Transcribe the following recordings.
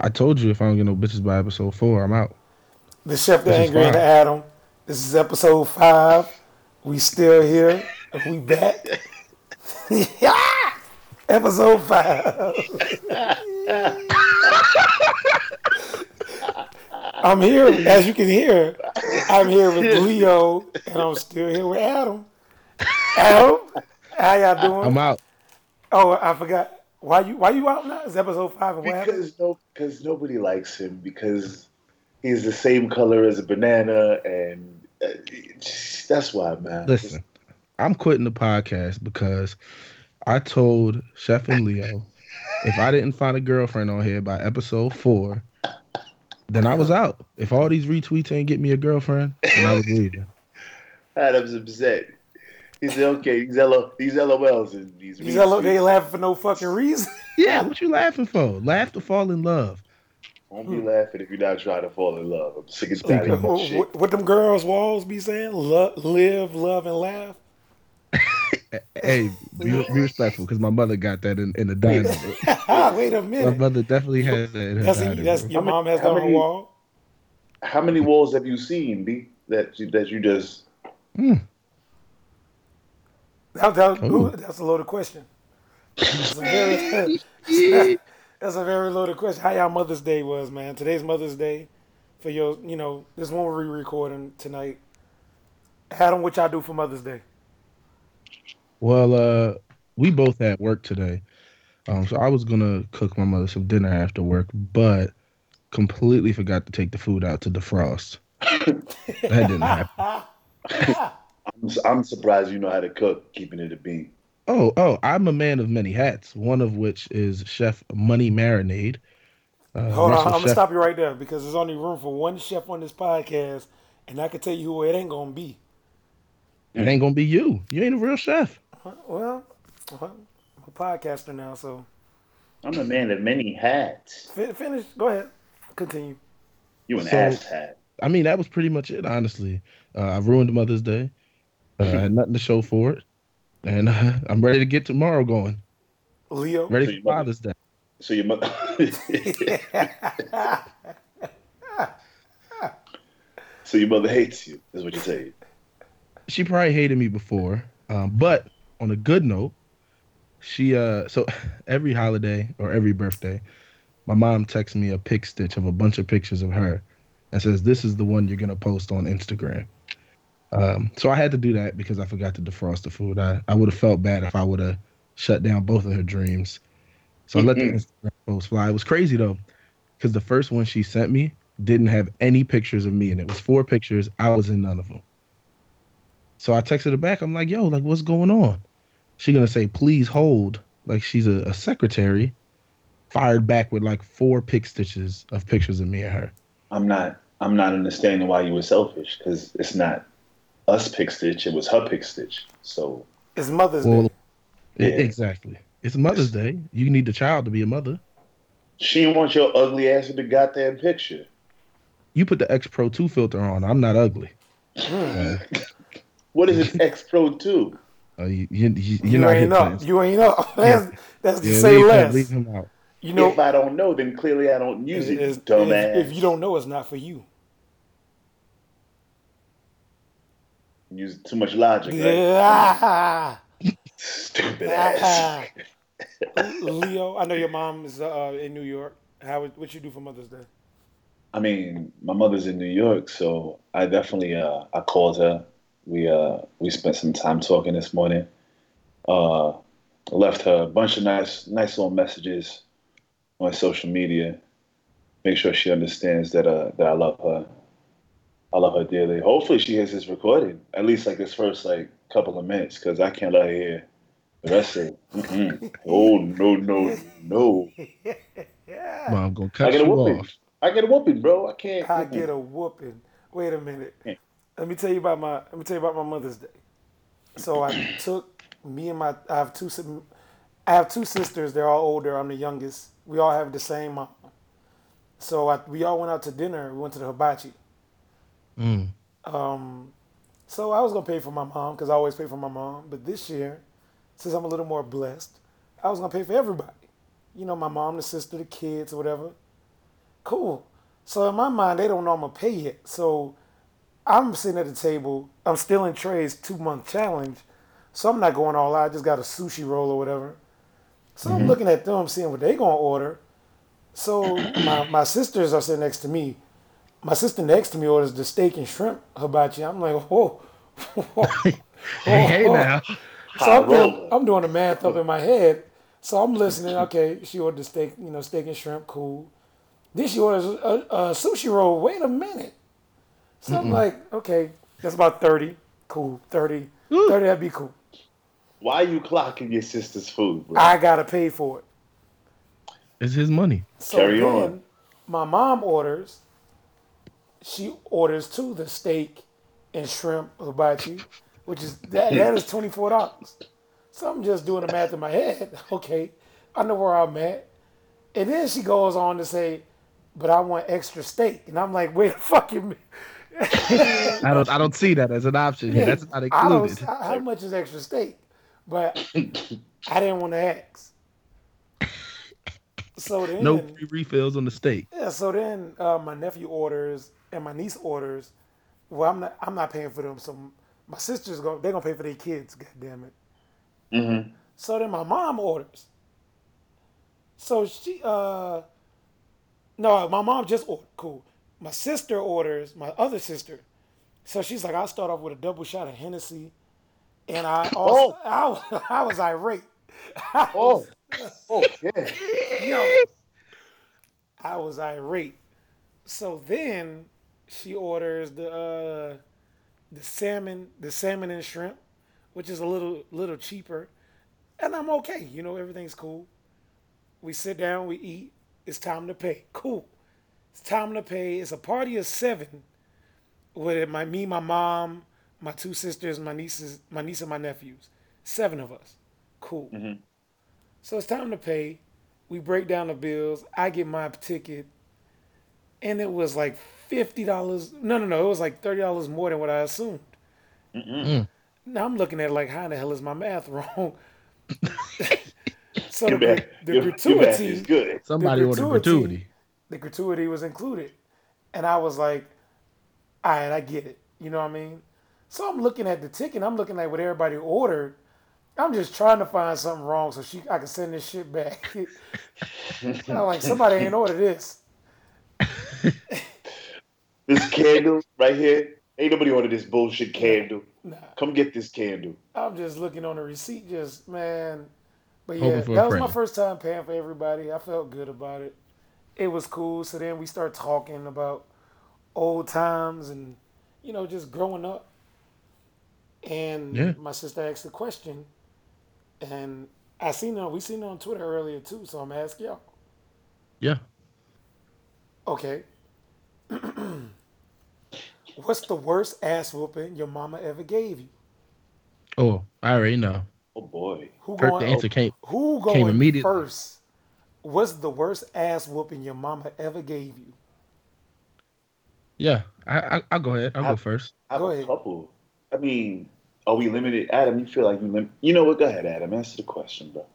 I told you if I don't get no bitches by episode four, I'm out. The chef, the angry, and. Adam. This is episode five. We still here. We back. yeah, episode five. I'm here, as you can hear. I'm here with Leo, and I'm still here with Adam. Adam, how y'all doing? I'm out. oh, I forgot. Why you Why you out now? It's episode five, and what happened? Because no, because nobody likes him because he's the same color as a banana, and uh, that's why, man. Listen, I'm quitting the podcast because I told Chef and Leo if I didn't find a girlfriend on here by episode four, then I was out. If all these retweets ain't get me a girlfriend, then I was leaving. Adam's upset. He said, "Okay, these L- these LOLs and these These LO, they retweets laughing for no fucking reason. Yeah, what you laughing for? Laugh to fall in love. won't be laughing if you're not trying to fall in love." I'm sick and tired of that what, shit. what, what them girls' walls be saying? Lo- live, love, and laugh. Hey, be, be respectful because my mother got that in, in the dining room. Ah, Wait a minute. My mother definitely has that in her That's, dining that's room. your How mom many- has that on her many- wall. How many walls have you seen, B? That you, that you just That, that, Ooh. that's a loaded question. That's a very, that's a very loaded question. How y'all Mother's Day was, man? Today's Mother's Day. For your, you know, this one we're recording tonight. Adam, what y'all do for Mother's Day? Well, uh, we both had work today, um, so I was gonna cook my mother some dinner after work, but completely forgot to take the food out to defrost. that didn't happen. I'm, I'm surprised you know how to cook, keeping it a bean. Oh, oh, I'm a man of many hats. One of which is Chef Money Marinade. Uh, Hold on, I'm gonna Chef- stop you right there because there's only room for one chef on this podcast, and I can tell you who it ain't gonna be. It ain't gonna be you. You ain't a real chef. Well, I'm a podcaster now, so I'm a man of many hats. fin- finish. Go ahead, continue. You an So- ass hat. I mean, that was pretty much it, honestly. Uh, I ruined Mother's Day. Uh, I had nothing to show for it, and uh, I'm ready to get tomorrow going. Leo. Ready So for your mother- Father's Day. So your mother. so your mother hates you. Is what you're saying. she probably hated me before um, but on a good note she uh so every holiday or every birthday my mom texts me a pic stitch of a bunch of pictures of her and says this is the one you're gonna post on instagram um so i had to do that because i forgot to defrost the food i, I would have felt bad if i would have shut down both of her dreams so i let the instagram post fly it was crazy though because the first one she sent me didn't have any pictures of me and it was four pictures i was in none of them so I texted her back. I'm like, yo, like, what's going on? She gonna say, please hold. Like she's a, a secretary. Fired back with like four pick stitches of pictures of me and her. I'm not. I'm not understanding why you were selfish because it's not us pick stitch. It was her pick stitch. So It's Mother's Well, Day. Yeah. exactly. It's Mother's Day. You need the child to be a mother. she didn't your ugly ass in the goddamn picture. You put the X Pro 2 filter on. I'm not ugly. Hmm. What is an X Pro Two? Uh, you, you, you, You you're not ain't hit know. You ain't know. That's, that's to Yeah, say leave, less. leave him out. You know, if I don't know, then clearly I don't use it. It's- you dumbass. if, if you don't know, it's not for you. Use too much logic, right? Yeah. Stupid ass. Leo, I know your mom is uh, in New York. How would- what you do for Mother's Day? I mean, my mother's in New York, so I definitely uh, I called her. We uh, we spent some time talking this morning. Uh, left her a bunch of nice nice little messages on social media. Make sure she understands that uh, that I love her. I love her dearly. Hopefully, she hears this recording at least like this first like couple of minutes because I can't let her hear the rest of it. Mm-mm. Oh no no no! Yeah. Mom, gonna I cut get a you whooping. off. I get a whooping, bro. I can't. I get a whooping. Wait a minute. Yeah. Let me tell you about my. Let me tell you about my Mother's Day. So I took me and my. I have two. I have two sisters. They're all older. I'm the youngest. We all have the same mom. So I, we all went out to dinner. We went to the hibachi. Mm. Um, so I was gonna pay for my mom because I always pay for my mom. But this year, since I'm a little more blessed, I was gonna pay for everybody. You know, my mom, the sister, the kids, or whatever. Cool. So in my mind, they don't know I'm gonna pay yet. So I'm sitting at the table. I'm still in Trey's two month challenge. So I'm not going all out. I just got a sushi roll or whatever. So I'm looking at them, seeing what they're gonna order. So my, my sisters are sitting next to me. My sister next to me orders the steak and shrimp hibachi. I'm like, whoa. whoa. Hey, hey now. So I'm doing, roller. I'm doing the math up in my head. So I'm listening. Okay, she ordered the steak, you know, steak and shrimp, cool. Then she orders a, a sushi roll. Wait a minute. So I'm like, okay, that's about 30. Cool. 30. 30, that'd be cool. Why are you clocking your sister's food, bro? I gotta pay for it. It's his money. So Carry then on. my mom orders, she orders too the steak and shrimp hibachi, which is that that is twenty four dollars. So I'm just doing the math in my head. Okay, I know where I'm at. And then she goes on to say, "But I want extra steak," and I'm like, "Wait a fucking minute." I don't. I don't see that as an option here. That's not included. How how much is extra steak? But I didn't want to ask. So then, No free refills on the steak. Yeah, so then uh, my nephew orders and my niece orders. Well, I'm not. I'm not paying for them. So my sisters go. They're gonna pay for their kids. God damn it. Mm-hmm. So then my mom orders. So she. uh No, my mom just ordered. Cool. My sister orders. My other sister. So she's like, I'll start off with a double shot of Hennessy, and I also I, was- I was irate. I Oh, was- oh, yeah. Yo, I was irate. So then she orders the uh, the salmon, the salmon and shrimp, which is a little little cheaper, and I'm okay. You know, everything's cool. We sit down, we eat. It's time to pay. Cool. It's time to pay. It's a party of seven. With my me, my mom, my two sisters, my nieces, my niece and my nephews. Seven of us. Cool. So it's time to pay. We break down the bills. I get my ticket, and it was like fifty dollars. No, no, no. It was like thirty dollars more than what I assumed. Now I'm looking at it like, how in the hell is my math wrong? so Your the, the your, your gratuity, is good. Somebody ordered gratuity- gratuity. the gratuity was included, and I was like, all right, I get it. You know what I mean? So I'm looking at the ticket. I'm looking at what everybody ordered. I'm just trying to find something wrong so she I can send this shit back. And I'm like, somebody ain't ordered this. This candle right here, ain't nobody ordered this bullshit candle. Nah, Come get this candle. I'm just looking on the receipt, just man. But yeah, that was a my first time paying for everybody. I felt good about it. It was cool. So then we start talking about old times and you know just growing up. And Yeah. my sister asked a question, and I seen her. We seen her on Twitter earlier too. So I'm asking y'all. Yeah. Okay. What's the worst ass whooping your mama ever gave you? Oh, I already know. Oh boy. Who First, going? the answer came. Who Came going immediately. first? What's the worst ass whooping your mama ever gave you? Yeah, I, I I'll go ahead. I'll go first. I have Go a ahead. couple. I mean, are we limited? Adam, you feel like you lim- You know what? Go ahead, Adam. Answer the question, bro.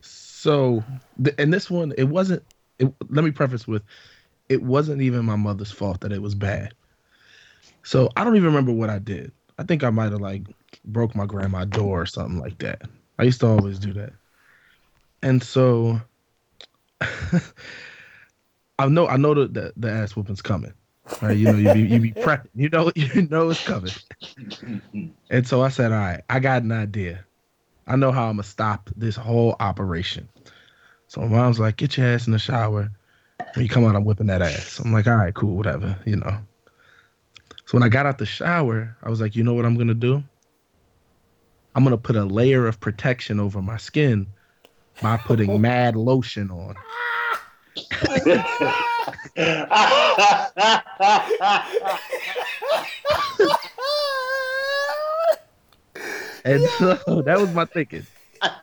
So, th- and this one, it wasn't. It, let me preface with, it wasn't even my mother's fault that it was bad. So I don't even remember what I did. I think I might have like broke my grandma's door or something like that. I used to always do that. And so, I know I know that the, the ass whooping's coming. Right? You know, you be you be prepping. You know you know it's coming. And so I said, all right, I got an idea. I know how I'm gonna stop this whole operation. So my mom's like, get your ass in the shower. When you come out, I'm whipping that ass. I'm like, all right, cool, whatever, you know. So when I got out the shower, I was like, you know what I'm gonna do? I'm gonna put a layer of protection over my skin by putting mad lotion on. And so that was my thinking.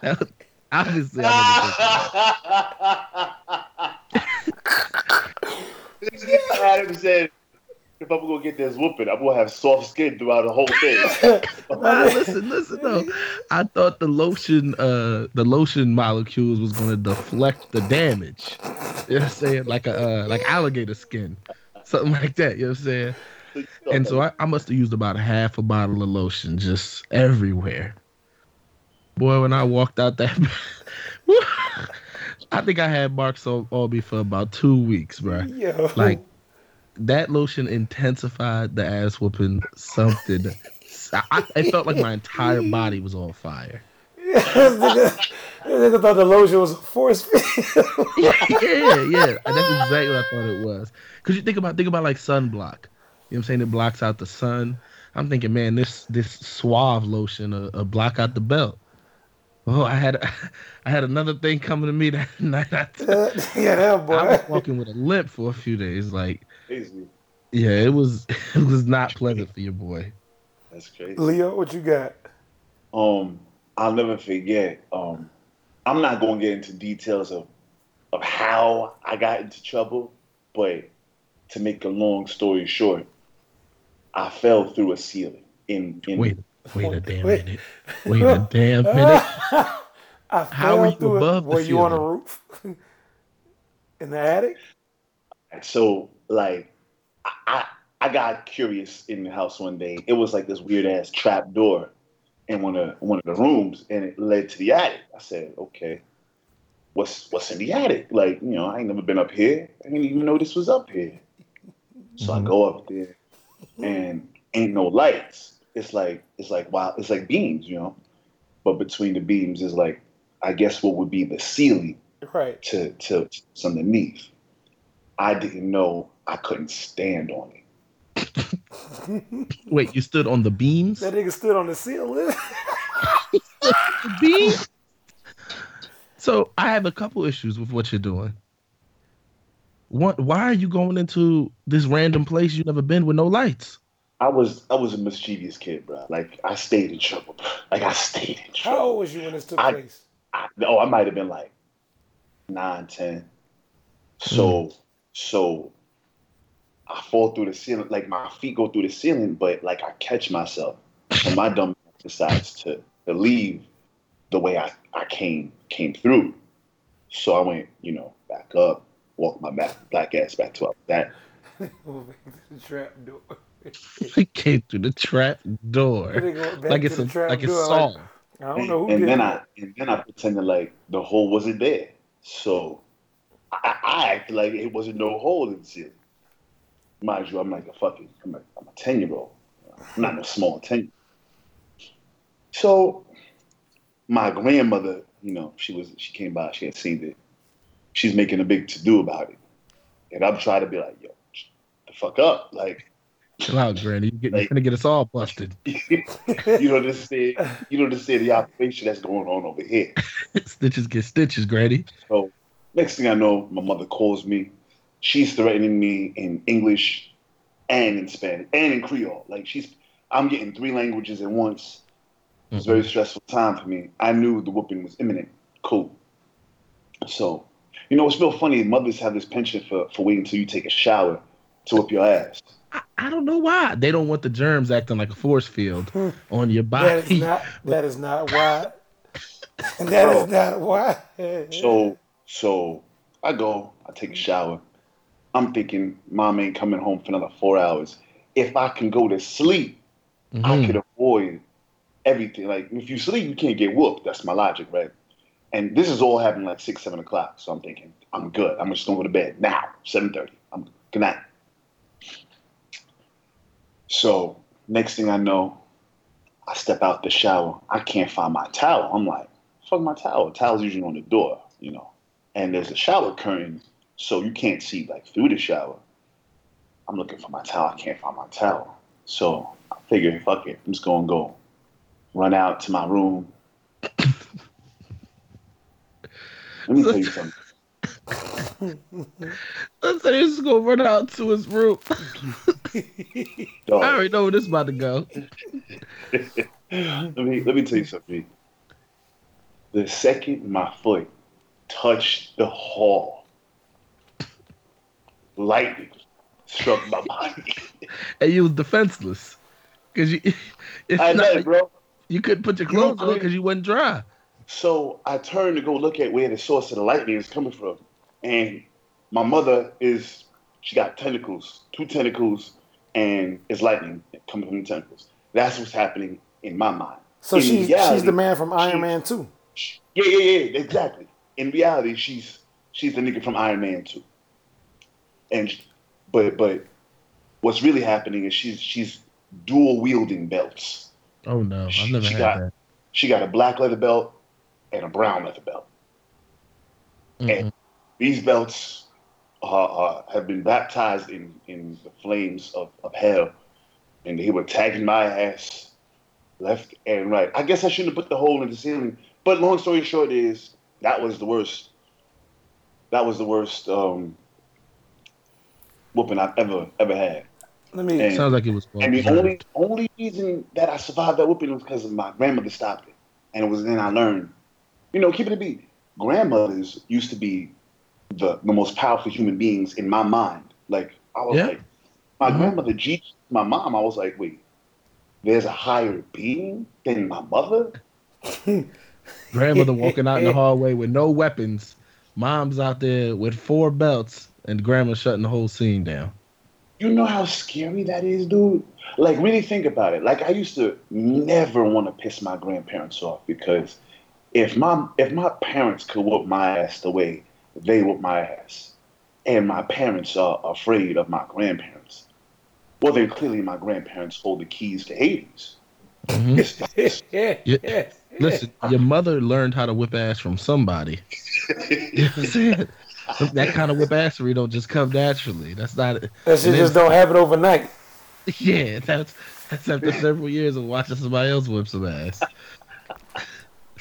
That was, obviously, I Adam said, if I'm gonna get this whooping, I'm gonna have soft skin throughout the whole thing. wasn't listen, listen though. I thought the lotion, uh, the lotion molecules was gonna deflect the damage. You know what I'm saying? Like a uh, like alligator skin, something like that. You know what I'm saying? And so I, I must have used about half a bottle of lotion just everywhere. Boy, when I walked out that, I think I had marks on, on me for about two weeks, bro. Yo. Like that lotion intensified the ass whooping something. I, I, felt like my entire body was on fire. this nigga thought the lotion was a force field. yeah, yeah, yeah. That's exactly what I thought it was. Cause you think about think about like sunblock. You know what I'm saying? It blocks out the sun. I'm thinking, man, this this suave lotion uh, uh block out the belt. Oh, I had I had another thing coming to me that night. I yeah, that boy. I was walking with a limp for a few days. Like, Crazy. yeah, it was it was not pleasant for your boy. That's crazy. Leo, what you got? Um, I'll never forget. Um, I'm not going to get into details of of how I got into trouble, but to make a long story short, I fell through a ceiling in in Wait, wait a damn Wait. minute. Wait a damn minute. I How are fell you through it. above the Were you on a roof? In the attic? So like I, I got curious in the house one day. It was like this weird ass trap door in one of one of the rooms, and it led to the attic. I said, okay, what's what's in the attic? Like you know, I ain't never been up here. I didn't even know this was up here. So I Mhm. go up there, and ain't no lights. It's like it's like wow, it's like beams, you know. But between the beams is like I guess what would be the ceiling Right. to to to underneath. I didn't know I couldn't stand on it. Wait, you stood on the beams? That nigga stood on the ceiling. beams? So I have a couple issues with what you're doing. One, why are you going into this random place you've never been with no lights? I was I was a mischievous kid, bro. Like I stayed in trouble. bro. Like I stayed in trouble. How old was you when this took I- place? I, oh, I might have been like nine, ten. So hmm. so I fall through the ceiling, like my feet go through the ceiling, but like I catch myself, and my dumb ass decides to to leave the way I, I came came through. So I went, you know, back up, walked my back black ass back to up that. Moving to the trap door. He came through the trap door. Nigga went back Like it's a trap like it's door, Saul. I don't And, know who and did then it. I and then I pretended like the hole wasn't there. So I, I acted like it wasn't no hole in the ceiling. Mind you, I'm like a fucking I'm a, I'm a ten year old. I'm not no small ten. So my grandmother, you know, she was she came by, she had seen it. She's making a big to do about it. And I'm trying to be like, yo, the fuck up. Like Chill out, Granny. You're Like- gonna get us all busted. you don't understand you don't understand the operation that's going on over here. stitches get stitches, Granny. So next thing I know, my mother calls me. She's threatening me in English and in Spanish and in Creole. Like she's, I'm getting three languages at once. It was a very mm-hmm. stressful time for me. I knew the whooping was imminent. Cool. So, you know, it's real funny. Mothers have this penchant for for waiting until you take a shower to whip your ass. I, I don't know why they don't want the germs acting like a force field hmm. on your body. That is body. not. That is not why. That is not why. So, so I go, I take a shower. I'm thinking, mom ain't coming home for another four hours. If I can go to sleep, I Mhm. could avoid everything. Like if you sleep, you can't get whooped. That's my logic, right? And this is all happening like six, seven o'clock. So I'm thinking, I'm good. I'm just gonna go to bed now, seven thirty. I'm good night. So next thing I know, I step out the shower. I can't find my towel. I'm like, fuck my towel. Towel's usually on the door, you know. And there's a shower curtain, so you can't see like through the shower. I'm looking for my towel. I can't find my towel. So I figured, fuck it. I'm just gonna go run out to my room. Let me tell you something. Let's say he's gonna run out to his room. I already know where this is about to go. let me let me tell you something. The second my foot touched the hall, lightning struck my body. And you was defenseless. Cause you it's I not know, bro. you couldn't put your You know, clothes on because you wasn't dry. So I turned to go look at where the source of the lightning is coming from, and my mother is she got tentacles, two tentacles, and it's lightning coming from the tentacles. That's what's happening in my mind. So In she's reality, she's the man from Iron she- Man too. Yeah, yeah, yeah, exactly. In reality, she's she's the nigga from Iron Man 2. And but but what's really happening is she's she's dual wielding belts. Oh no, I've She- never she had got- that. She got a black leather belt and a brown leather belt. Mm-mm. These belts are, are, have been baptized in, in the flames of, of hell, and they were tagging my ass left and right. I guess I shouldn't have put the hole in the ceiling, but long story short is that was the worst. That was the worst um, whooping I've ever ever had. Let me. And- Sounds like it was. Well And the deserved. only only reason that I survived that whooping was because my grandmother stopped it, and it was then I learned, you know, keep it a beat. Grandmothers used to be the the most powerful human beings in my mind. Like I was Yeah. like, my Mhm. grandmother G, my mom. I was like, wait, there's a higher being than my mother. grandmother walking out in the hallway with no weapons, mom's out there with four belts, and grandma shutting the whole scene down. You know how scary that is, dude? Like, really think about it. Like, I used to never want to piss my grandparents off because if my if my parents could whoop my ass the way they whoop my ass, and my parents are afraid of my grandparents, well, then clearly my grandparents hold the keys to Hades. Mhm. It's, yeah, Yeah. yeah. Listen, your mother learned how to whip ass from somebody. You know what I'm saying? that kind of whip assery don't just come naturally. That's not. That shit just don't happen overnight. Yeah, that's that's after several years of watching somebody else whip some ass.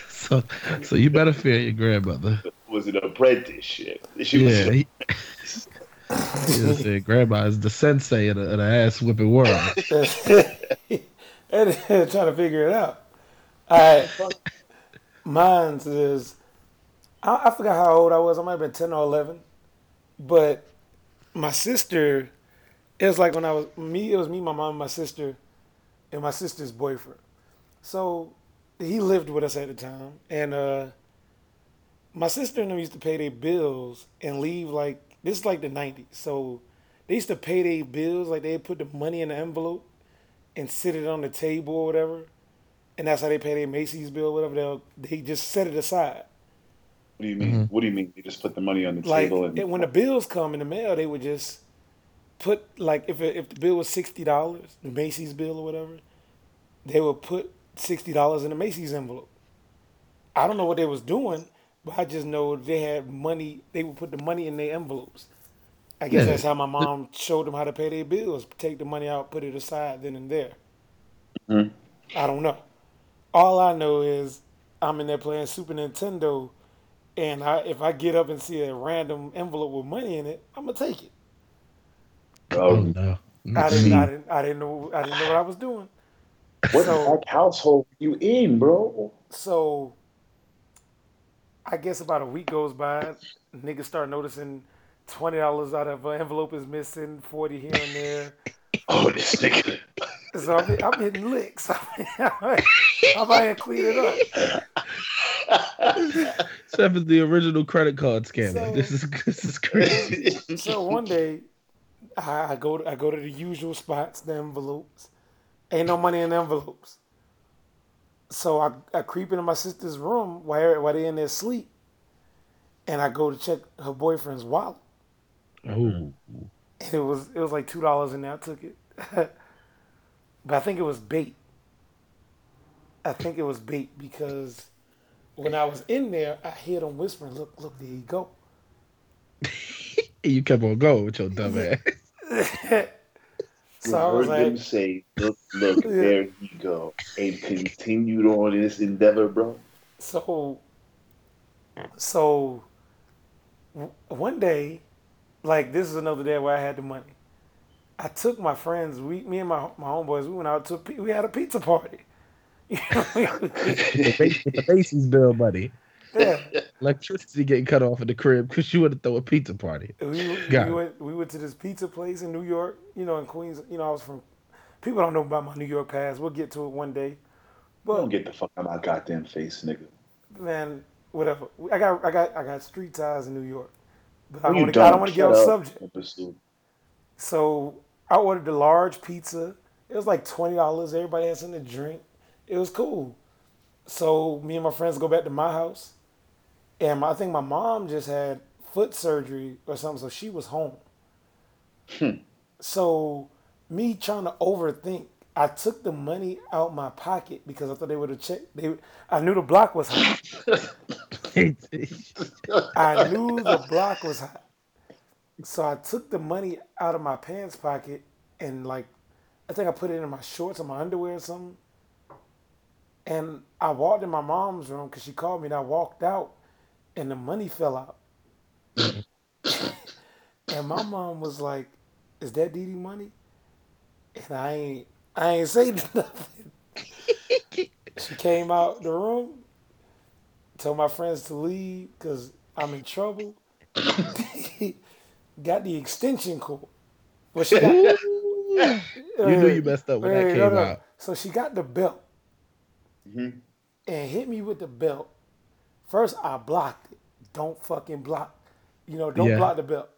So, so you better fear your grandmother. was an apprentice shit. She was Yeah, he, he said grandma is the sensei in the, of the ass whipping world. and trying to figure it out. All right, mine's is I, I forgot how old I was. I might have been ten or eleven, but my sister. It was like when I was me. It was me, my mom, my sister, and my sister's boyfriend. So he lived with us at the time, and uh, my sister and them used to pay their bills and leave like this is like the '90s. So they used to pay their bills like they put the money in the envelope and sit it on the table or whatever, and that's how they pay their Macy's bill, or whatever. They'll they just set it aside. What do you mean? What do you mean? You just put the money on the Like table and and when the bills come in the mail, they would just put like if it, if the bill was sixty dollars, the Macy's bill or whatever, they would put sixty dollars in the Macy's envelope. I don't know what they was doing, but I just know they had money. They would put the money in their envelopes. I guess Yeah. that's how my mom showed them how to pay their bills. Take the money out, put it aside, then and there. Mhm. I don't know. All I know is I'm in there playing Super Nintendo, and I if I get up and see a random envelope with money in it, I'm gonna take it. Oh um, no! I didn't, I didn't, I didn't know, I didn't know what I was doing. what So- like household you in, bro? So I guess about a week goes by, niggas start noticing twenty dollars out of an envelope is missing, forty here and there. Oh, this nigga. So I'm, I'm hitting licks. I'm out here clean it up. Chef is the original credit card scammer. So- this is this is crazy. So one day, I, I go to, I go to the usual spots, the envelopes. Ain't no money in envelopes. So I, I creep into my sister's room while while they in their sleep, and I go to check her boyfriend's wallet. Oh, it was it was like two dollars in there. I took it, but I think it was bait. I think it was bait because when I was in there, I hear them whispering, "Look, look, there you go." you kept on going with your dumb ass. so I was heard them say, "Look, look, Yeah. there you go," and continued on in this endeavor, bro. So, so one day, like this is another day where I had the money. I took my friends, we, me and my my homeboys, we went out to a, we had a pizza party. The Macy's- the Macy's bill, buddy. yeah, Electricity getting cut off at the crib because you want to throw a pizza party. we, we went we went to this pizza place in New York, you know, in Queens. You know, I was from. People don't know about my New York past. We'll get to it one day. But Don't get the fuck out of my goddamn face, nigga. man, whatever. I got I got I got street ties in New York. But I No, don't you want to. I don't want to get off up, subject. Pepper soup. So I ordered the large pizza. It was like twenty dollars. Everybody had something to drink. It was cool. So me and my friends go back to my house, and my, I think my mom just had foot surgery or something, so she was home. Hmm. So me trying to overthink, I took the money out my pocket because I thought they would have checked. They, I knew the block was hot. I knew the block was hot. So I took the money out of my pants pocket and like I think I put it in my shorts or my underwear or something. And I walked in my mom's room because she called me and I walked out and the money fell out. and my mom was like, Is that Dee Dee money? And I ain't I ain't say nothing. she came out the room, told my friends to leave because I'm in trouble. got the extension cord. Well, she got, you knew you messed up when that came no, no. out. So she got the belt Mhm. and hit me with the belt. First, I blocked it. Don't fucking block. You know, don't Yeah. block the belt.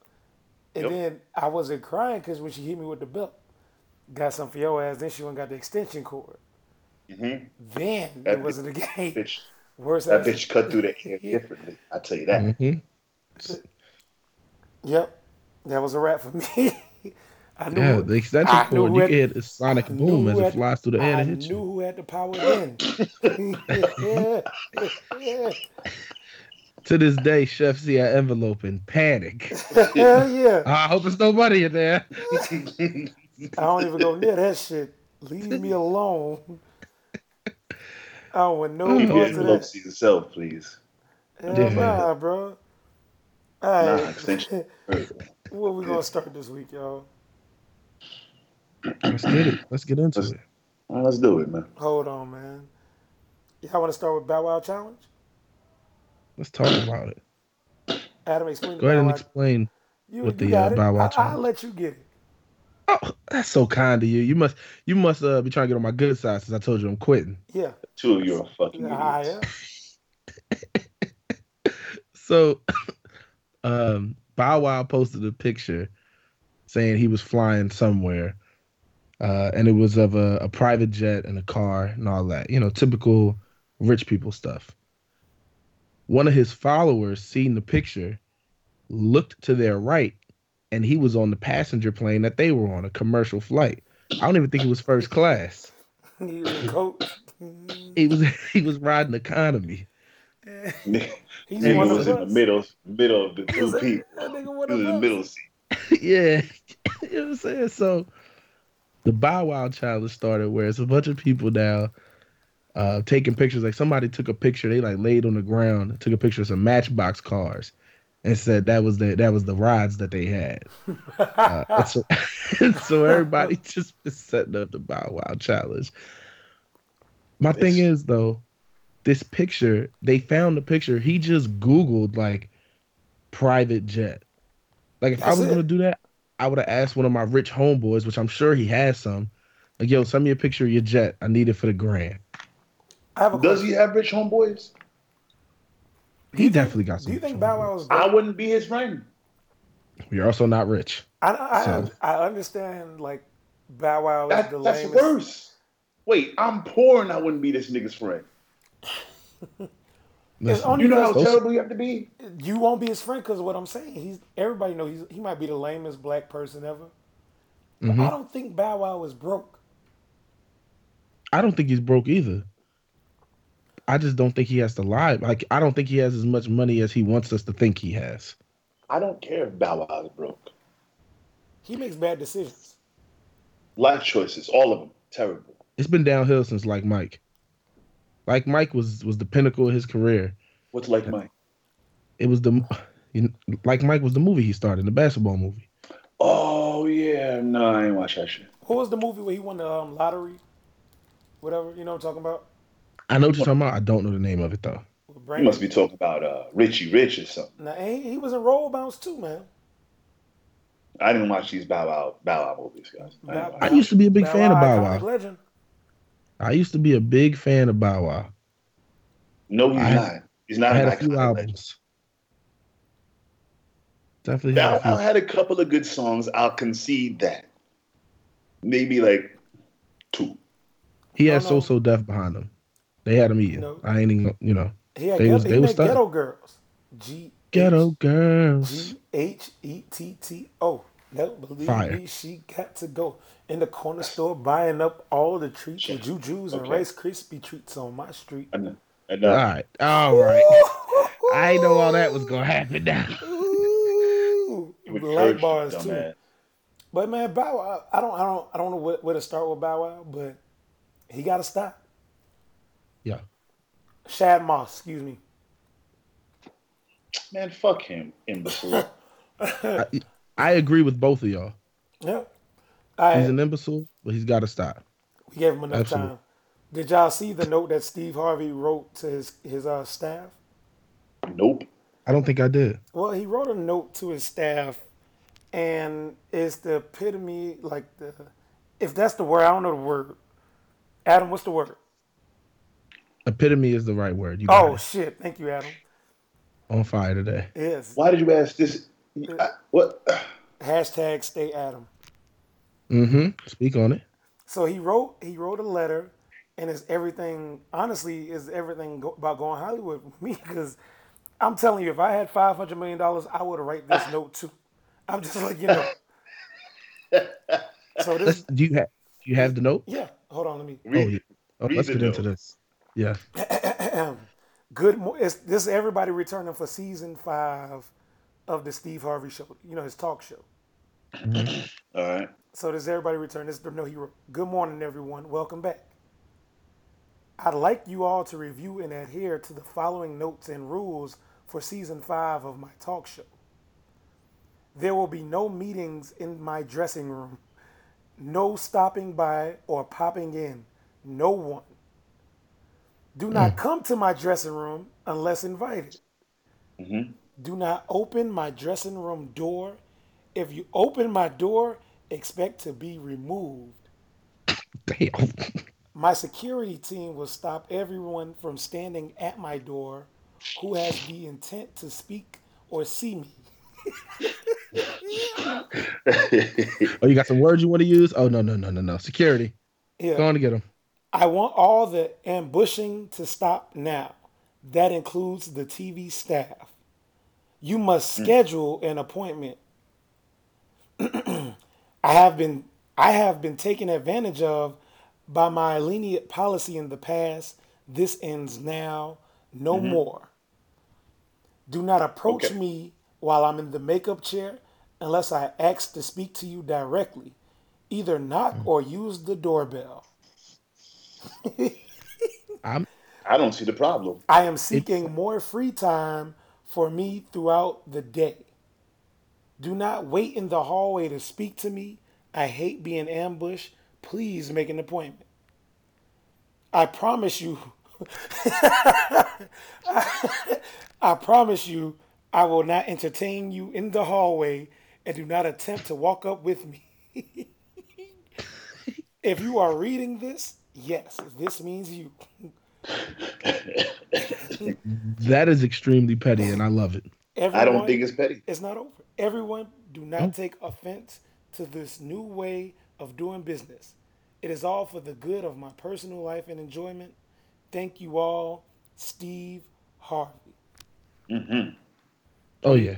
And Yep. then I wasn't crying because when she hit me with the belt, got something for your ass. Then she went and got the extension cord. Mhm. Then That it wasn't a game. Bitch, Worse that ass- bitch cut through the hair differently. I tell you that. hmm Yep, that was a wrap for me. I knew. Yeah, who- the extension I cord, you had- a sonic boom as it had- flies through the air I and hit knew you. who had the power then. To this day, Chef see an envelope in panic. Hell yeah. I hope it's nobody in there. I don't even go near that shit. Leave me alone. I don't want no Keep your parts of envelopes that. to yourself, please. Hell Yeah. nah, bro. All Nah, right. extension. Where we gonna start this week, y'all? Let's get it. Let's get into Let's- it. Let's do it, man. Hold on, man. Y'all want to start with Bow Wow Challenge? Let's talk about it. Adam, explain Go ahead and explain. You, with you the, got uh, it. Bow Wow I, I'll let you get it. Oh, that's so kind of you. You must, you must uh, be trying to get on my good side since I told you I'm quitting. Yeah. Two of you are fucking Ah, idiots. yeah. So, um, Bow Wow posted a picture saying he was flying somewhere, uh, and it was of a, a private jet and a car and all that. You know, typical rich people stuff. One of his followers seen the picture, looked to their right, and he was on the passenger plane that they were on, a commercial flight. I don't even think it was first class. He was a coach. He was he was riding economy. He's Nigga one of was in the middle, middle of the two people. He was in the middle seat. yeah, you know what I'm saying. So the Bow Wow challenge started where it's a bunch of people now uh, taking pictures. Like somebody took a picture, they like laid on the ground, took a picture of some Matchbox cars, and said that was the that was the rides that they had. Uh, and so, and so everybody just been setting up the Bow Wow challenge. My thing is though, this picture they found the picture. He just Googled like private jet. Like if I was it. gonna do that, I would have asked one of my rich homeboys, which I'm sure he has some. Like, yo, send me a picture of your jet. I need it for the grand. I have a Does question. he have rich homeboys? He definitely got some. Do you think Bow homeboys. Wow was I wouldn't be his friend. You're also not rich. I, I, So- I understand like Bow Wow is That, the that's lamest. worse. Wait, I'm poor and I wouldn't be this nigga's friend. Listen, only You know how terrible you have to be? You won't be his friend because of what I'm saying. He's everybody know he's he might be the lamest black person ever. But Mhm. I don't think Bow Wow is broke. I don't think he's broke either. I just don't think he has to lie. Like, I don't think he has as much money as he wants us to think he has. I don't care if Bow Wow is broke. He makes bad decisions. Life choices, all of them, terrible. It's been downhill since like Mike. Like Mike was was the pinnacle of his career. What's like Mike? It was the you know, like Mike was the movie he started, the basketball movie. Oh yeah, no, I ain't watch that shit. What was the movie where he won the um, lottery? Whatever, you know what I'm talking about? I know what you're talking about. I don't know the name of it though. With You must be talking about uh, Richie Rich or something. Nah, he, he was in Roll Bounce too, man. I didn't watch these Bow Wow Bow Wow movies, guys. I, Bow- watch I used to be a big fan of Bow iconic Wow. Legend. I used to be a big fan of Bow Wow. No, he's I- not. He's not I had a few albums. legend. Definitely Bow had a Wow had a couple of good songs. I'll concede that. Maybe like two. He had So. So Def behind him. They had him eating. No. I ain't even, you know. He had They ghetto, was- he they was made ghetto girls. G Ghetto girls. G H E T T O. Never believe Fire. me, she got to go in the corner store buying up all the treats with jujus and Okay. Rice Krispie treats on my street. Enough. All Enough. right. All right. I didn't know all that was gonna happen now. Ooh, light bars too. dumbass. But man, Bow Wow, I don't, I don't, I don't know where, where to start with Bow Wow, but he got to stop. Yeah. Shad Moss, excuse me. Man, fuck him, imbecile. I, I agree with both of y'all. Yeah, I, He's an imbecile, but he's got to stop. we gave him enough Absolutely. time. Did y'all see the note that Steve Harvey wrote to his his uh, staff? nope. I don't think I did. Well, he wrote a note to his staff, and it's the epitome, like the, if that's the word, I don't know the word. Adam, what's the word? Epitome is the right word. You Oh it. shit! Thank you, Adam. on fire today. Yes. Why did you ask this? I, what? Hashtag stay Adam. Mm-hmm. Speak on it. So he wrote he wrote a letter, and it's everything. Honestly, is everything go, about going Hollywood with me because I'm telling you, if I had five hundred million dollars, I would write this note too. I'm just like you know. So Let's, this, do you have do you have the note? yeah. Hold on, let me. Oh, yeah. Oh, let's the get into this. Yeah. Good. mo- It's, this is everybody returning for season five of the Steve Harvey show. You know his talk show. All right. So does everybody return? This is the no hero. Good morning, everyone. Welcome back. I'd like you all to review and adhere to the following notes and rules for season five of my talk show. There will be no meetings in my dressing room, no stopping by or popping in, no one. Do not mm. come to my dressing room unless invited. Mm-hmm. Do not open my dressing room door. If you open my door, expect to be removed. Damn. My security team will stop everyone from standing at my door who has the intent to speak or see me. Oh, you got some words you want to use? Oh no, no, no, no, no. Security. Yeah. Go on to get them. I want all the ambushing to stop now. That includes the TV staff. You must mm. schedule an appointment. I have been I have been taken advantage of by my lenient policy in the past. This ends now. No mm-hmm. more. Do not approach Okay. me while I'm in the makeup chair unless I ask to speak to you directly. Either knock mm. or use the doorbell. I'm I don't see the problem. I am seeking more free time for me throughout the day. Do not wait in the hallway to speak to me. I hate being ambushed. Please make an appointment. I promise you, I promise you, I will not entertain you in the hallway and do not attempt to walk up with me. if you are reading this, yes, this means you. that is extremely petty, and I love it. Everyone, I don't think it's petty. it's not over. Everyone, do not take offense to this new way of doing business. It is all for the good of my personal life and enjoyment. Thank you all, Steve Harvey. Mm-hmm. Oh yeah.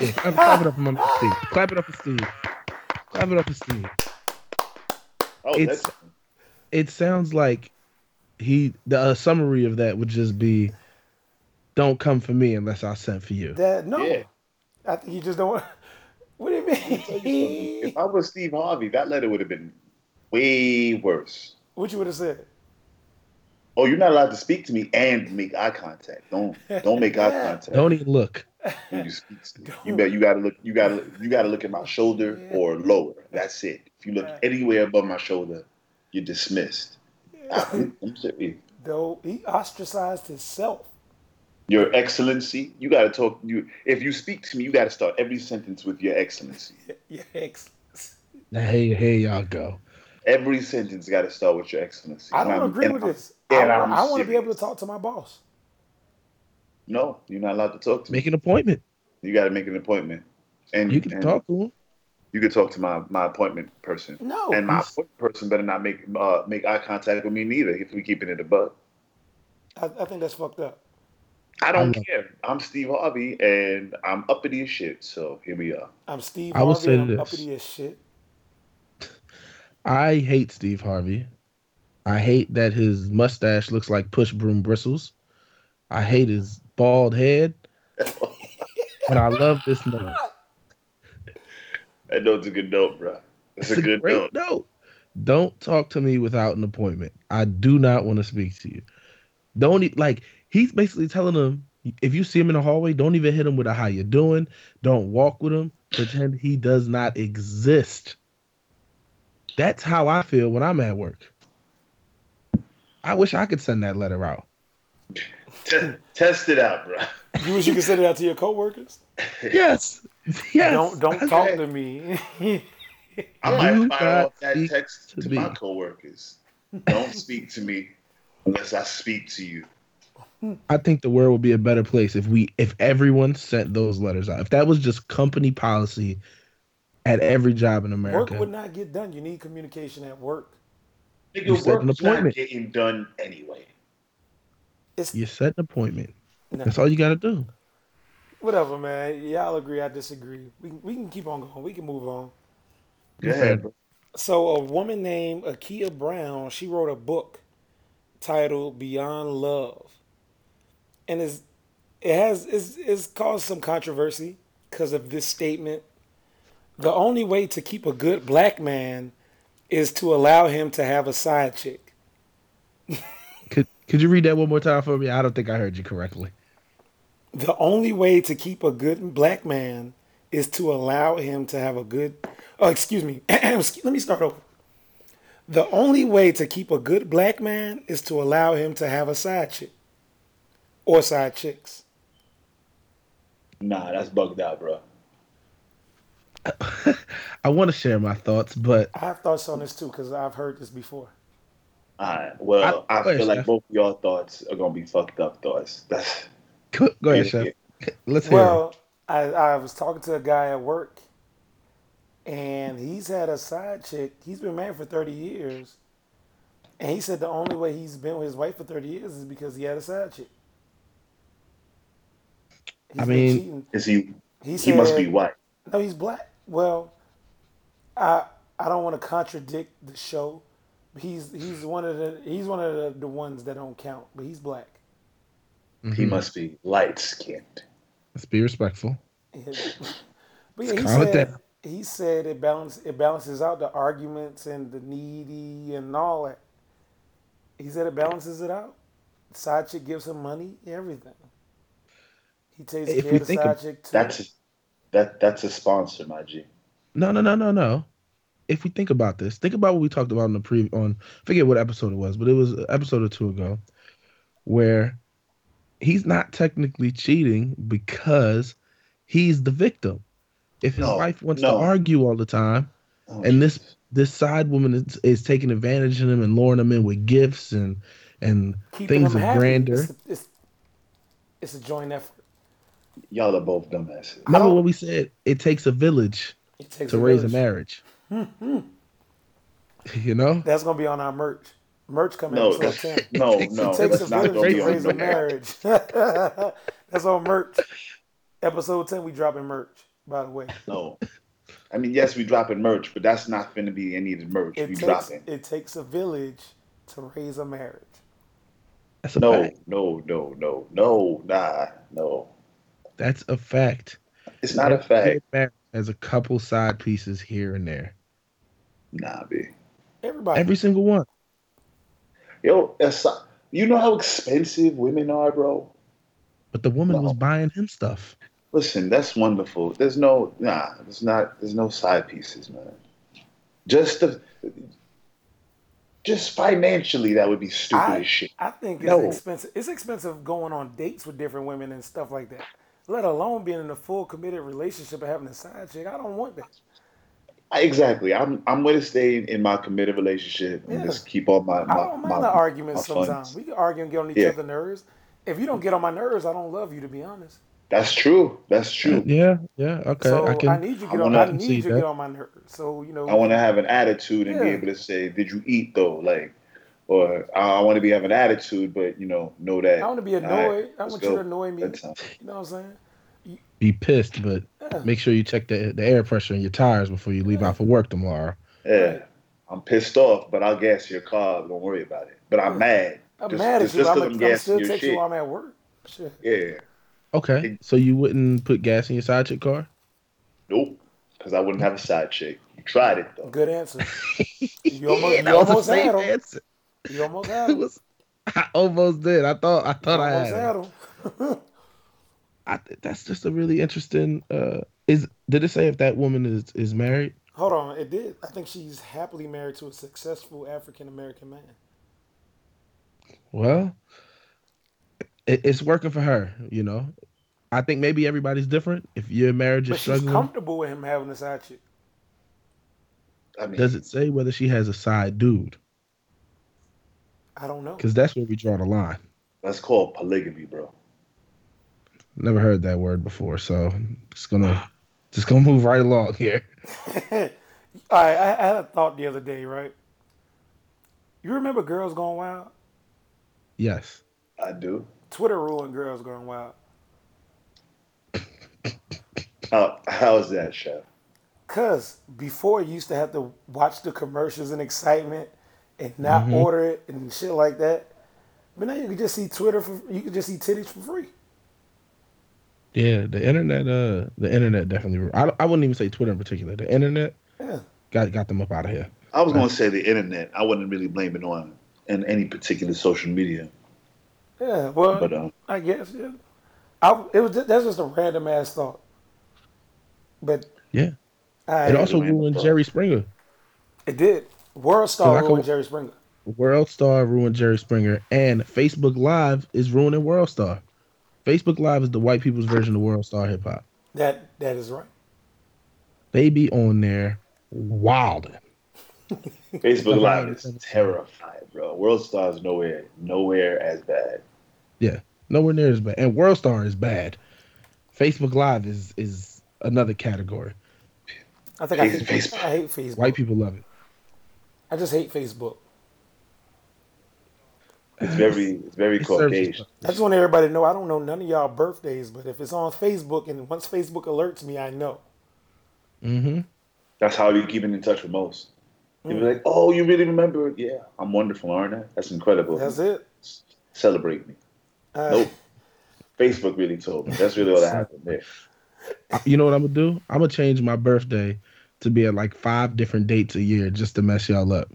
Yeah, clap, clap it up for my Steve. Clap it up for Steve. Clap it up for Steve. Oh, It's- that's It sounds like he the uh, summary of that would just be, "Don't come for me unless I sent for you." That no, Yeah. I think you just don't. want What do you mean? if I was Steve Harvey, that letter would have been way worse. what you would have said? Oh, you're not allowed to speak to me and make eye contact. Don't don't make eye contact Don't even look. when you speak to me. You bet you gotta look you gotta you gotta look at my shoulder or lower. That's it. If you look anywhere above my shoulder, you're dismissed. I'm, I'm serious. Though he ostracized himself. Your Excellency, you gotta talk. You if you speak to me, you gotta start every sentence with Your Excellency. Yeah, ex- Now, hey, hey, y'all go. Every sentence got to start with Your Excellency. I don't agree with I'm- this. I, and I'm want to be able to talk to my boss. No, you're not allowed to talk to me. Make an appointment. You got to make an appointment, and You can and talk to him. You can talk to my my appointment person, No. and my appointment person better not make uh, make eye contact with me neither. If we keeping it a buck, I, I think that's fucked up. I don't I love- care. I'm Steve Harvey, and I'm uppity as shit. So here we are. I'm Steve I will Harvey. say and I'm this. uppity as shit. I hate Steve Harvey. I hate that his mustache looks like push broom bristles. I hate his bald head. But I love this note. That note's a good note, bro. It's, It's a good note. note. Don't talk to me without an appointment. I do not want to speak to you. Don't like he's basically telling them if you see him in the hallway, don't even hit him with a how you doing. Don't walk with him. Pretend he does not exist. That's how I feel when I'm at work. I wish I could send that letter out. Te- test it out, bro. You wish you could send it out to your coworkers? Yes. Yes. Don't don't I- talk to me. I Do might fire not off that text to to, my coworkers. Don't speak to me unless I speak to you. I think the world would be a better place if we if everyone sent those letters out. If that was just company policy at every job in America. Work would not get done. You need communication at work. You Nigga, set an work's not appointment. getting done anyway. It's you set an appointment. no, That's all you got to do. whatever, man. Y'all agree, I disagree. We can, we can keep on going. We can move on. Go ahead, bro. So a woman named Akia Brown, she wrote a book titled Beyond Love. And it's, it has it's, it's caused some controversy because of this statement. The only way to keep a good black man is to allow him to have a side chick. Could could you read that one more time for me? I don't think I heard you correctly. The only way to keep a good black man is to allow him to have a good. Oh, excuse me. Let me start over. The only way to keep a good black man is to allow him to have a side chick or side chicks. Nah, that's bugged out, bro. I want to share my thoughts, but I have thoughts on this too because I've heard this before. All right. Well, I- I, go ahead, feel like Chef. both of y'all thoughts are gonna be fucked up thoughts. That's go, go ahead, Yeah, chef. Let's hear. Well, I, I was talking to a guy at work, and he's had a side chick. He's been married for 30 years. And he said the only way he's been with his wife for 30 years is because he had a side chick. He's I mean- is he? He, He must be white. No, he's black. Well, I I don't want to contradict the show. He's he's one of the he's one of the, the ones that don't count, but he's black. He Mhm. must be light skinned. Let's be respectful. But yeah, he Calm it said down. he said it balance it balances out the arguments and the needy and all that. He said it balances it out. Side chick gives him money, everything. He takes If care we of the think side of- too. That's that. That's a sponsor, my G. No, no, no, no, no. If we think about this, think about what we talked about in the pre on I forget what episode it was, but it was an episode or two ago where he's not technically cheating because he's the victim. If his No, wife wants no. to argue all the time, Oh, And this- this side woman is, is taking advantage of him and luring him in with gifts and and Keeping things of happy. grandeur. It's, it's, it's a joint effort. Y'all are both dumbasses. Remember what we said? It takes a village It takes to raise a village. marriage. Hmm, hmm. you know? That's gonna be on our merch. Merch coming No, episode that's, ten. no, takes- no. It takes a That's not village gonna to be raise a marriage. That's on merch. Episode ten, we dropping merch. By the way, No. I mean, yes, we dropping merch, but that's not going to be any of the merch it we takes dropping. it takes a village to raise a marriage. That's a No, fact. no, no, no, no, nah, no. That's a fact. It's not a fact. good marriage has a couple side pieces here and there. Nah, B. Everybody, Every single one. Yo, that's, you know how expensive women are, bro? But the woman No. was buying him stuff. Listen, that's wonderful. There's no, nah, there's not, there's no side pieces, man. Just the, just financially, that would be stupid I- as shit. I think it's No. expensive. It's expensive going on dates with different women and stuff like that. Let alone being in a full committed relationship and having a side chick. I don't want that. Exactly. I'm, I'm going to stay in my committed relationship and Yeah. just keep all my, I don't mind my, the arguments sometimes. We can argue and get on each Yeah. other's nerves. If you don't get on my nerves, I don't love you. To be honest, That's true. That's true. Yeah, yeah. Okay, so I I, can. need you to I get on. I need you to get on my nerves. So you know, I want to have an attitude and be able to say, "Did you eat though?" Like, or I, I want to be having an attitude, but you know, know that. I want to be All right, annoyed. I let's want you to annoy me. You know what I'm saying? be pissed, but Yeah. make sure you check the the air pressure in your tires before you leave Yeah. out for work tomorrow. Yeah, Right. I'm pissed off, but I'll gas your car. Don't worry about it. But I'm Yeah. mad. I'm Just- mad at just- you. just I'm, 'cause I'm, I'm still your text you while I'm at work. Shit. Yeah. Okay, so you wouldn't put gas in your side chick car? Nope. Because I wouldn't have a side chick. You tried it though. Good answer. You almost, Yeah, you that was the almost same had him. answer. You almost had It him. was. I almost did. I thought. I You thought I almost had. had It. him. I, th- that's just a really interesting. Uh, is did it say if that woman is is married? Hold on, it did. I think she's happily married to a successful African American man. Well, it, it's working for her. You know, I think maybe everybody's different. If your marriage But is she's struggling, comfortable with him having a side chick. I mean, does it say whether she has a side dude? I don't know. Because that's where we draw the line. that's called polygamy, bro. Never heard that word before, so just gonna just gonna move right along here. All right, I, I had a thought the other day, right? You remember Girls Gone Wild? Yes. I do. Twitter ruined Girls Gone Wild. How how's that, chef? Cause before you used to have to watch the commercials and excitement and not order it and shit like that. But now you can just see Twitter for you can just see titties for free. Yeah, the internet. Uh, the internet definitely. I, I wouldn't even say Twitter in particular. The internet Yeah. got got them up out of here. I was gonna say the internet. I wouldn't really blame it on in any particular social media, Yeah. Well but um, I guess, yeah. I, it was that's just a random ass thought. But Yeah. I, It also ruined thought. Jerry Springer. it did. World Star ruined could- Jerry Springer. World Star ruined Jerry Springer, and Facebook Live is ruining World Star. Facebook Live is the white people's version of World Star hip hop. That that is right. They be on there wilding. Facebook Live is it. terrified, bro. World Star is nowhere, nowhere as bad. Yeah, nowhere near as bad. And World Star is bad. Facebook Live is is another category. I think I hate, Facebook. I hate Facebook. White people love it. I just hate Facebook. It's very, it's very It Caucasian. I just want everybody to know I don't know none of y'all birthdays, but if it's on Facebook and once Facebook alerts me, I know. Mm-hmm. That's how you're keeping in touch with most. You'll be Mm. like, "Oh, you really remember? Yeah, I'm wonderful, aren't I? That's incredible. That's it. Celebrate me." Uh, Nope. Facebook really told me. That's really all that happened there. You know what I'm gonna do? I'm gonna change my birthday to be at like five different dates a year just to mess y'all up.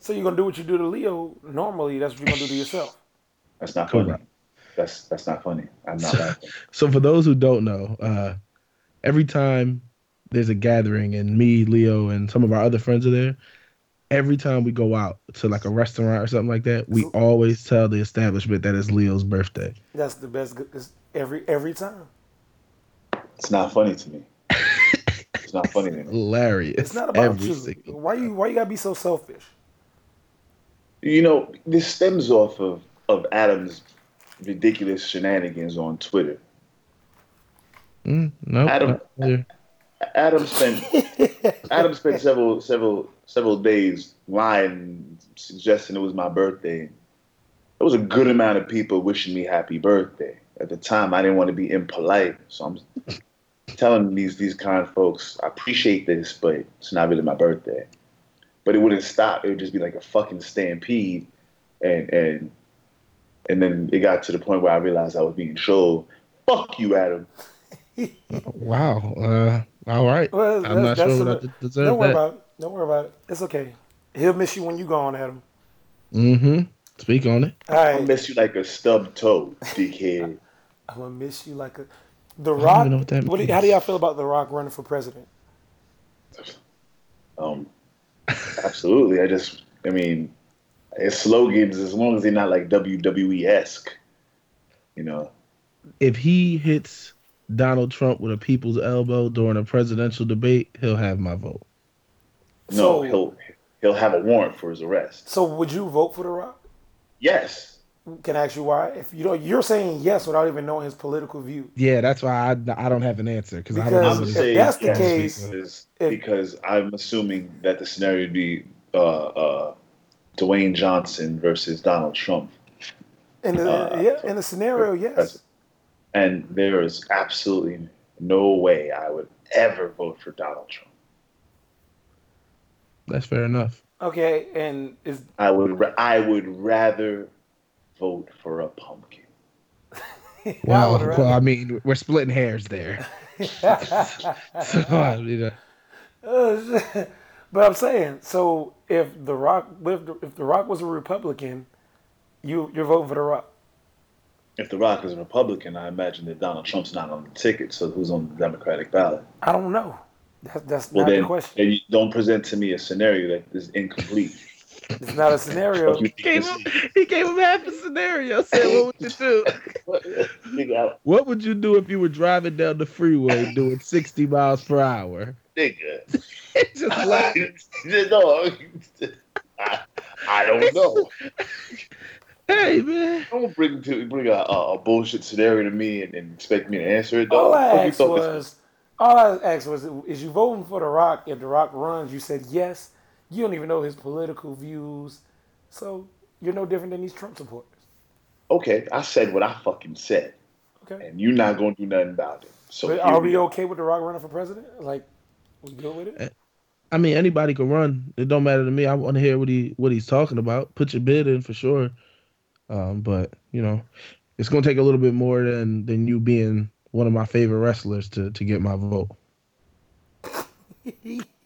So you're gonna do what you do to Leo normally. That's what you're gonna do to yourself. That's not funny. Correct. That's that's not funny. I'm not laughing. So for those who don't know, uh, every time there's a gathering and me, Leo, and some of our other friends are there, every time we go out to like a restaurant or something like that, we always tell the establishment that it's Leo's birthday. That's the best. good- every every time. It's not funny to me. It's not funny to me. Hilarious. It's not about every you. single- Why you why you gotta be so selfish? You know, this stems off of of Adam's ridiculous shenanigans on Twitter. Mm, no, Adam- not. Adam spent Adam spent several several several days lying, suggesting it was my birthday. There was a good amount of people wishing me happy birthday. At the time, I didn't want to be impolite, so I'm telling these these kind folks, I appreciate this, but it's not really my birthday. But it wouldn't stop. It would just be like a fucking stampede, and and and then it got to the point where I realized I was being trolled. Fuck you, Adam. Wow. Uh, all right. Well, I'm not that's- sure that's what I a- de- deserve Don't worry that. about it. Don't worry about it. It's okay. He'll miss you when you gone, Adam. Mm-hmm. Speak on it. All I right. miss you like a stub toe, dickhead. I'm gonna miss you like a. The don't Rock. even know what that what how do y'all feel about The Rock running for president? Um, absolutely. I just, I mean, his slogans, as long as they're not like WWE esque, you know. If he hits Donald Trump with a people's elbow during a presidential debate, he'll have my vote. No, So- he'll he'll have a warrant for his arrest. So would you vote for The Rock? Yes, Can I ask you why? If you don't, you're saying yes without even knowing his political view. Yeah, that's why I, I don't have an answer because I don't know. Because what if that's the yes case, because, if- because I'm assuming that the scenario would be uh, uh, Dwayne Johnson versus Donald Trump, In the Uh, yeah, in the scenario, yes. and there is absolutely no way I would ever vote for Donald Trump. That's fair enough. Okay, and is I would I would rather vote for a pumpkin. I Well, well, I mean, we're splitting hairs there. So, I mean, uh, but I'm saying, so if the Rock, if the, if the Rock was a Republican, you you're voting for the Rock. If The Rock is a Republican, I imagine that Donald Trump's not on the ticket. So who's on the Democratic ballot? I don't know. That's that's Well, not then, the question. then you don't present to me a scenario that is incomplete. It's not a scenario. Fuck you gave him, he gave him half a scenario. Said, "What would you do? What would you do if you were driving down the freeway doing 60 miles per hour?" nigga. Just laugh. no, I, I don't know. Hey man, Don't bring to bring a, a, a bullshit scenario to me and, and expect me to answer it. All dog. I Fuck you asked thought this was, all I asked was, is you voting for the Rock? If the Rock runs, you said yes. You don't even know his political views, so you're no different than these Trump supporters. Okay, I said what I fucking said, Okay. and you're not gonna do nothing about it. So But are we go. okay with the Rock running for president? Like, we good with it? I mean anybody can run. It don't matter to me. I want to hear what he what he's talking about. Put your bid in for sure. Um, but you know, it's gonna take a little bit more than than you being one of my favorite wrestlers to to get my vote.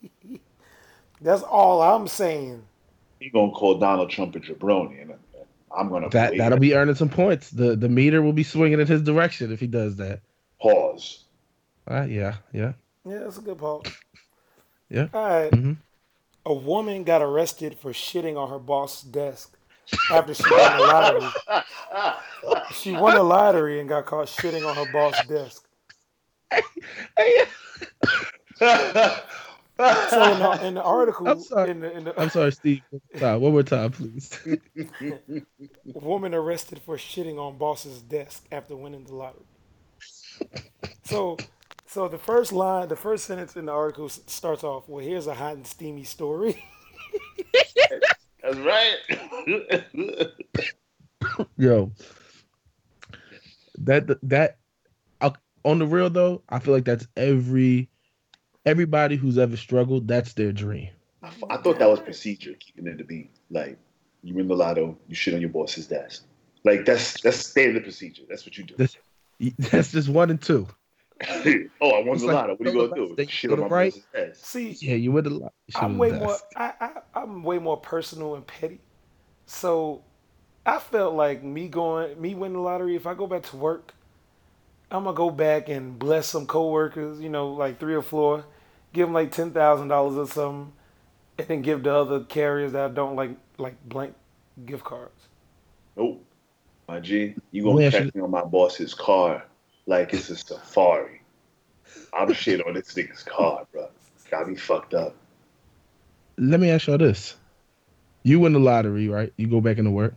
That's all I'm saying. You gonna call Donald Trump a jabroni, and I'm gonna that that'll it. be earning some points. The the meter will be swinging in his direction if he does that. pause. Uh, yeah, yeah. Yeah, that's a good point. Yeah. All right. Mhm. A woman got arrested for shitting on her boss's desk after she won the lottery. She won the lottery and got caught shitting on her boss's desk. So in the, in the article, I'm sorry. in the, in the I'm sorry, Steve. One more time, please. woman arrested for shitting on boss's desk after winning the lottery. So, so the first line, the first sentence in the article starts off, "Well, here's a hot and steamy story." That's right. Yo, that that uh, on the real though, I feel like that's every everybody who's ever struggled. That's their dream. I, f- I thought that was procedure, keeping it to be like you win the lotto, you shit on your boss's desk. Like that's that's standard procedure. That's what you do. That's that's just one and two. oh, I won It's the like, lotto. What are you gonna do? left, Shit on my right. boss's desk. See, Yeah, you would have. I'm way more. I, I I'm way more personal and petty. So, I felt like me going, me winning the lottery. If I go back to work, I'm gonna go back and bless some coworkers. You know, like three or four, give them like ten thousand dollars or something, and then give the other carriers that I don't like like blank gift cards. Nope. My G, you gonna ask check you- me on my boss's car like it's a safari. I'm shit on this nigga's car, bro. Got me fucked up. Let me ask y'all this: You win the lottery, right? You go back into work.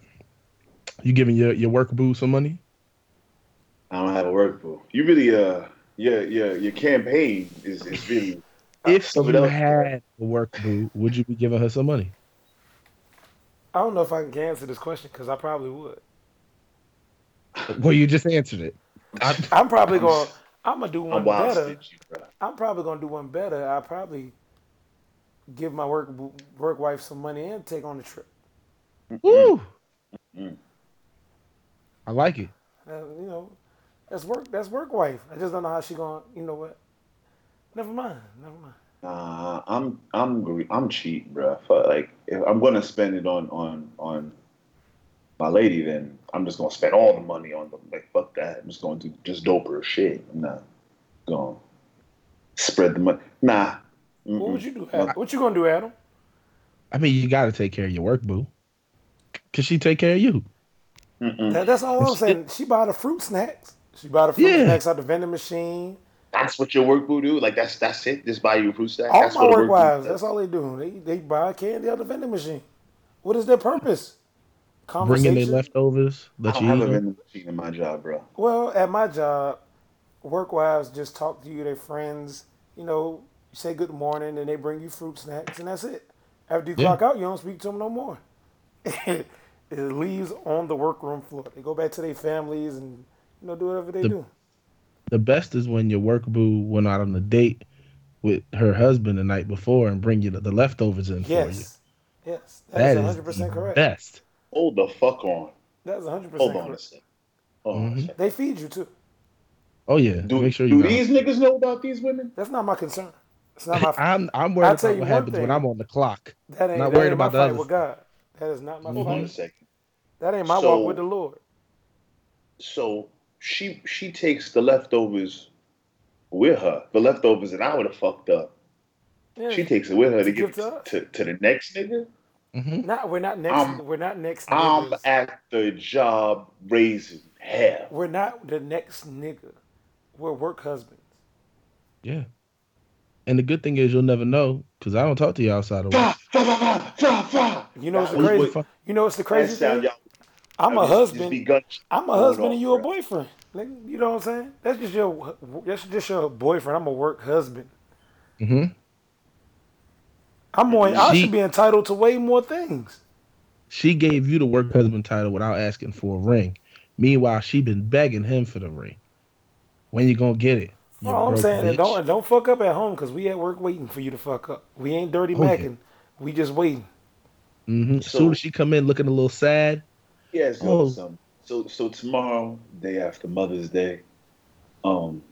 You giving your your work boo some money? I don't have a work boo. You really uh yeah yeah your campaign is is really If Sum you it up. had a work boo, would you be giving her some money? I don't know if I can answer this question because I probably would. Well, you just answered it. I, I'm probably gonna. I'm gonna do one I'm better. stingy, bro. I'm probably gonna do one better. I probably give my work work wife some money and take on the trip. woo. Mm. I like it. Uh, you know, that's work. That's work wife. I just don't know how she gonna. You know what? Never mind. Never mind. Nah, I'm I'm gre- I'm cheap, bro. Fuck, like if I'm gonna spend it on on on my lady, then I'm just gonna spend all the money on them. Like fuck that. I'm just gonna do just doper shit. I'm not gonna spread the money. Nah. What would you do? Adam? What you gonna do, Adam? I mean, you got to take care of your work boo. Cause she take care of you. That, that's all I'm saying. She buy the fruit snacks. She buy the fruit Yeah. snacks out the vending machine. That's what your work boo do. Like that's that's it. Just buy you a fruit stack. All that's my what work wives. That's all they do. They they buy candy out the vending machine. What is their purpose? bringing their conversation. leftovers. I don't you have eat a 'em? vending machine in my job, bro. Well, at my job, work wives just talk to you, their friends. You know, you say good morning, and they bring you fruit snacks, and that's it. After you Yeah. clock out, you don't speak to them no more. it leaves on the workroom floor. They go back to their families and you know do whatever they The- do. The best is when your work boo went out on a date with her husband the night before and bring you the, the leftovers in for you. Yes, yes, That that's one hundred percent the correct. best. Hold the fuck on. That's one hundred Hold percent on a correct. second. Hold on a Mhm. second. They feed you too. Oh yeah. Do, Make sure do you know. these niggas know about these women? That's not my concern. It's not my. I'm I'm I'll worried about you what one happens when. I'm on the clock. that ain't, not that worried ain't about the fight with God. That is not my Hold on a second. That ain't my So- walk with the Lord. So she she takes the leftovers with her. The leftovers that I would have fucked up. Yeah. She takes it with her to, To give give to to, to the next nigga. hmm Not we're not next. I'm- we're not next. I'm niggas. at the job raising hell. We're not the next nigga. We're work husbands. Yeah. And the good thing is you'll never know because I don't talk to you outside of work. You know what's the That crazy? You know what's the that crazy thing? y'all- I'm a just husband. I'm a husband and you a boyfriend. Nigga, You know what I'm saying? That's just your that's just your boyfriend. I'm a work husband. hmm I'm more. I should be entitled to way more things. She gave you the work husband title without asking for a ring. Meanwhile, she been begging him for the ring. When you gonna get it? you All I'm saying bitch? don't don't fuck up at home because we at work waiting for you to fuck up. We ain't dirty Oh, yeah. macking. We just waiting. Mhm. As So- soon as she come in looking a little sad, Yes, Oh. oh. some. So so tomorrow, day after Mother's Day, um,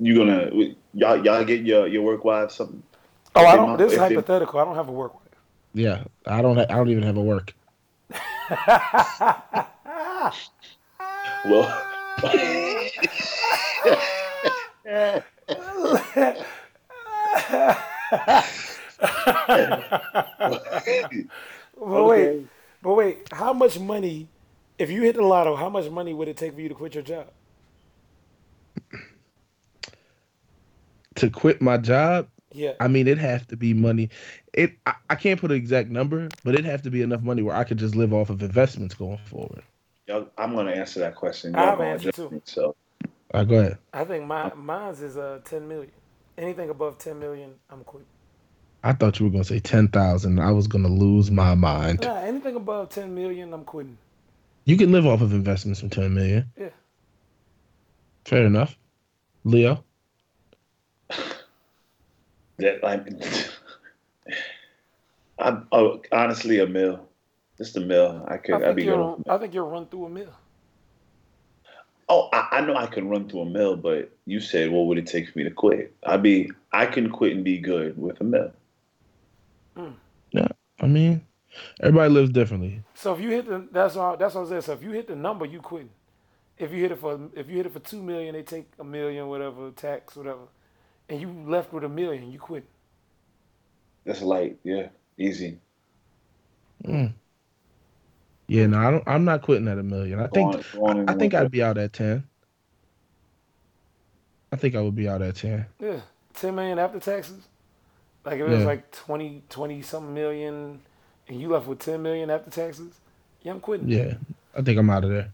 you gonna y'all y'all get your your work wives something? Oh, If I don't. mom- This is if they- hypothetical. I don't have a work wife. yeah, I don't. Ha- I don't even have a work. Well, But wait, but wait. How much money? If you hit the lotto, how much money would it take for you to quit your job? To quit my job, Yeah. I mean, it'd have to be money. It. I, I can't put an exact number, but it'd have to be enough money where I could just live off of investments going forward. y'all, I'm gonna answer that question. I Y'all have gonna answer too. me, So All right, go ahead. I think my mine's is uh ten million. Anything above ten million, I'm quitting. I thought you were gonna say ten thousand. I was gonna lose my mind. Nah, anything above ten million, I'm quitting. You can live off of investments from ten million. Yeah. Fair enough. Leo. that like, I'm oh, honestly a mill, just a mill. I I could. I'd think be good. you're. off- I think you'll run through a mill. Oh, I, I know I can run through a mill, but you said what would it take for me to quit? I'd be. I can quit and be good with a mill. I mean, everybody lives differently. So if you hit the, that's all. That's what I'm saying. So if you hit the number, you quitting. If you hit it for, if you hit it for two million, they take a million, whatever tax, whatever, and you left with a million, you quit. That's light. Yeah, easy. Mm. Yeah, no, I don't. I'm not quitting at a million. I think. Go on- go on and I think I'd be out at ten. I think I would be out at ten. Yeah, ten million after taxes. Like if it was like 20, 20 something million, and you left with ten million after taxes, yeah, I'm quitting. Yeah, I think I'm out of there.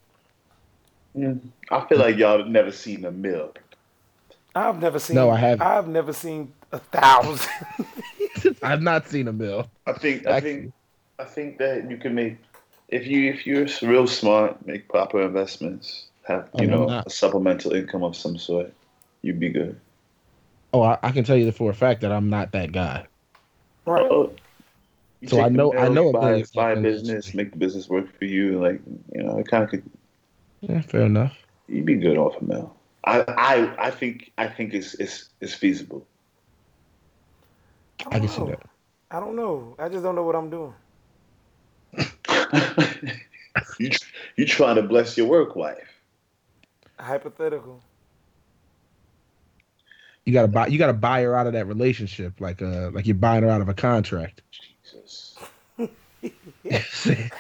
Mm. I feel like y'all have never seen a mill. I've never seen. No, I haven't. I've never seen a thousand. I've not seen a mill. I think. I Actually. think. I think that you can make if you if you're real smart, make proper investments, have you I'm know not. a supplemental income of some sort, you'd be good. Oh, I, I can tell you for a fact that I'm not that guy. right. Oh, you So I know- I know you a buy, buy a business, make the business work for you. Like you know, it kind of could. Yeah, fair enough. You'd be good off a mill. I I I think I think it's it's it's feasible. I can see know. that. I don't know. I just don't know what I'm doing. you you trying to bless your work wife? Hypothetical. You gotta buy. You gotta buy her out of that relationship, like uh, like you're buying her out of a contract. Jesus.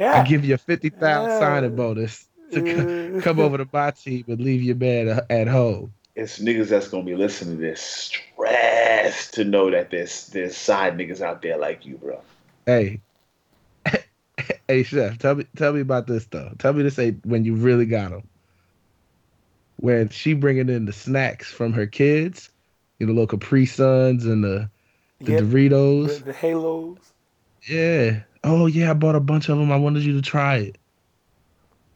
I give you a fifty thousand signing bonus to co- come over to my team and leave your man a- at home. It's niggas that's gonna be listening to this stressed to know that there's there's side niggas out there like you, bro. Hey, Hey chef, tell me tell me about this though. Tell me this ain't when you really got them. When she bringing in the snacks from her kids, you know, little Capri Suns and the the Yeah, Doritos. the, the halos. Yeah. Oh yeah, I bought a bunch of them. I wanted you to try it.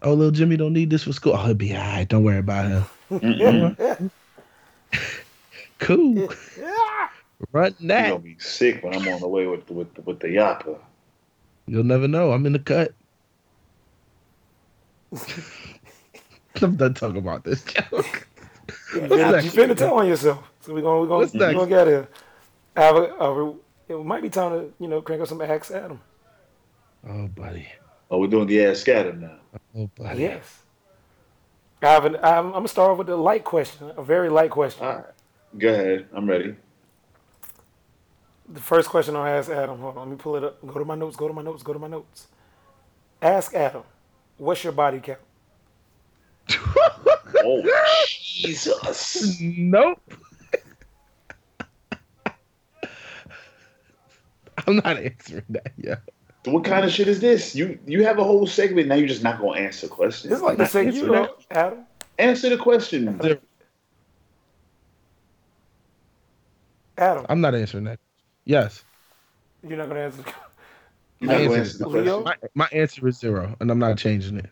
Oh, little Jimmy don't need this for school. Oh, he'll be all right. Don't worry about him. Cool. yeah. Run You're gonna be sick when I'm on the way with with with the yappa. You'll never know. I'm in the cut. I'm done talking about this joke. You What's finna, next? you finna tell on yourself. So we're gonna we're gonna, What's we next? gonna get here. Have a, a, it might be time to you know crank up some Axe at Adam. Oh, buddy. Oh, we're doing the ass scatter now. Oh, buddy. Yes. I have an, I'm, I'm gonna start off with a light question, a very light question. All right, go ahead. I'm ready. The first question I'll ask Adam. Hold on, let me pull it up. Go to my notes. Go to my notes. Go to my notes. Ask Adam, what's your body count? Oh Jesus! Nope. I'm not answering that. Yeah. What kind of shit is this? You you have a whole segment now. You're just not gonna answer questions. It's like the say, you know, Adam. answer the question. Adam, I'm not answering that. Yes. you're not gonna answer. You're not gonna answer answer the Leo? question. My, my answer is zero, and I'm not changing it.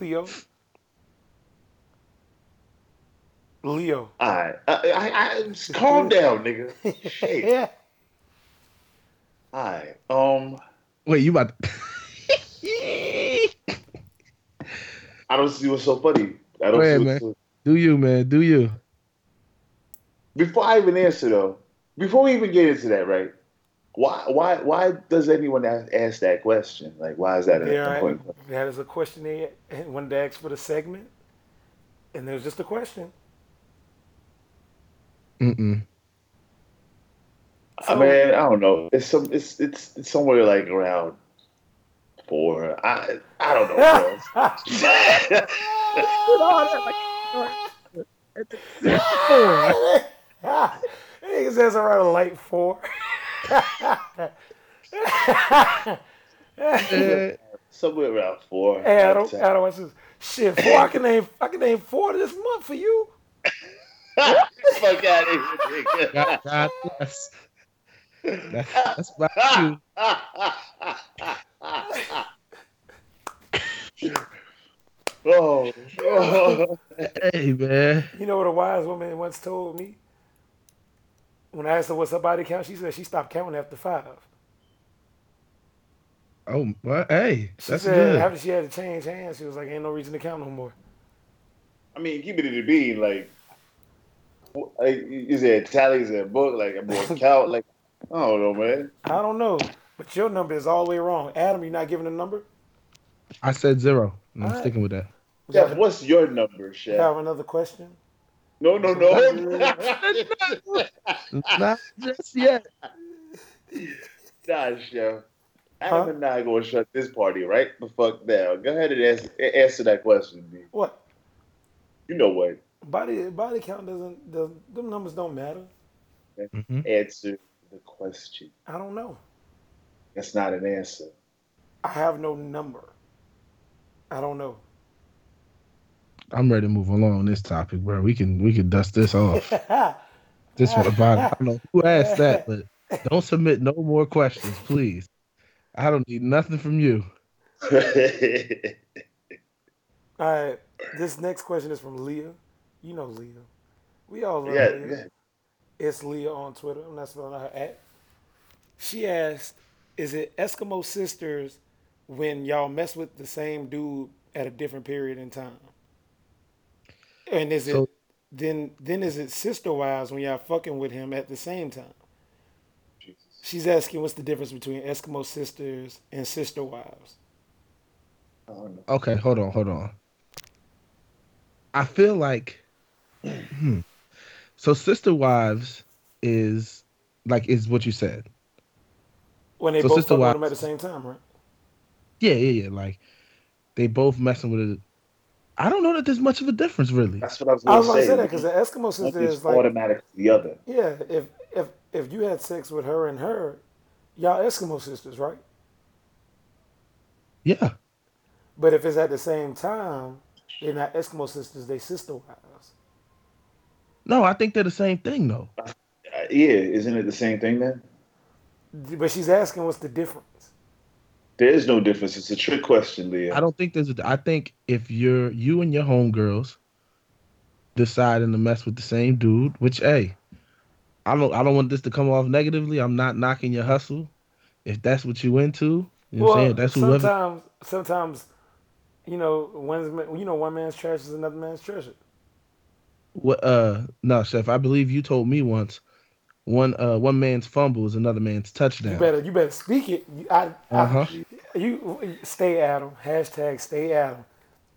Leo. Leo. All right, I, I, I, just calm down, nigga. Shit. Yeah. All right. Um, Wait, you about to... I don't see what's so funny. I don't Go see ahead, what's man. so- Do you, man? Do you? Before I even answer though, before we even get into that, right? Why why why does anyone ask, ask that question? Like, why is that an Yeah, important question? that is a question they wanted to ask for the segment, and there's just a question. Mm-mm. I mean, I don't know. It's some it's it's, it's somewhere like around four. I I don't know. bro. Niggas says around a light four. Somewhere around four. Hey, Adam, I'd say. Adam, what's this? Shit, four. I can name. I can name four this month for you. Fuck out of here, nigga. God, God bless. That's, that's about you. oh, oh. Hey, man. You know what a wise woman once told me? When I asked her what's her body count, she said she stopped counting after five. Oh, well, hey, She that's said good. after she had to change hands, she was like, "Ain't no reason to count no more." I mean, keep it in the bean. Like, like, is it a tally? Is it a book? Like, a book count? Like, I don't know, man. I don't know, but your number is all the way wrong. Adam, you're not giving a number. I said zero. and I'm All right. sticking with that. We Chef, have, what's your number, we Chef? have another question. No, no, no. Not just yet. nah, Chef. Huh? Adam and I gonna shut this party right the fuck down. Go ahead and answer, answer that question, B. What You know what? Body body count doesn't? does them numbers don't matter. hmm Answer the question. I don't know. That's not an answer. I have no number. I don't know. I'm ready to move along on this topic, bro. We can we can dust this off. This one about I don't know who asked that, but don't submit no more questions, please. I don't need nothing from you. All right. This next question is from Leah. You know Leah. We all love yeah, Leah. yeah. It's Leah on Twitter. I'm not spelling out her at. She asked, "Is it Eskimo sisters when y'all mess with the same dude at a different period in time? And is it then then is it sister wives when y'all fucking with him at the same time?" Jesus. She's asking, "What's the difference between Eskimo sisters and sister wives?" I don't know. Okay, hold on, hold on. I feel like hmm. so sister wives is like is what you said. When they So both sister fucking with wives- him at the same time, right? Yeah, yeah, yeah. Like they both messing with it. I don't know that there's much of a difference really. That's what I was I going was to gonna say. say that because the Eskimo sister is is like automatic the other. Yeah, if if if you had sex with her and her, y'all Eskimo sisters, right? Yeah. But if it's at the same time, they're not Eskimo sisters, they sister wives. No, I think they're the same thing though. Uh, yeah, isn't it the same thing then? But she's asking what's the difference. There is no difference. It's a trick question, Leah. I don't think there's. A, I think if you're you and your homegirls deciding to mess with the same dude, which hey, I don't. I don't want this to come off negatively. I'm not knocking your hustle. If that's what you into, you know what I'm saying. That's whoever. sometimes, sometimes, you know, one's you know one man's trash is another man's treasure. What? Uh, no, chef. I believe you told me once. One uh one man's fumble is another man's touchdown. You better you better speak it. You- I, Uh-huh. I, you stay Adam. Hashtag stay Adam.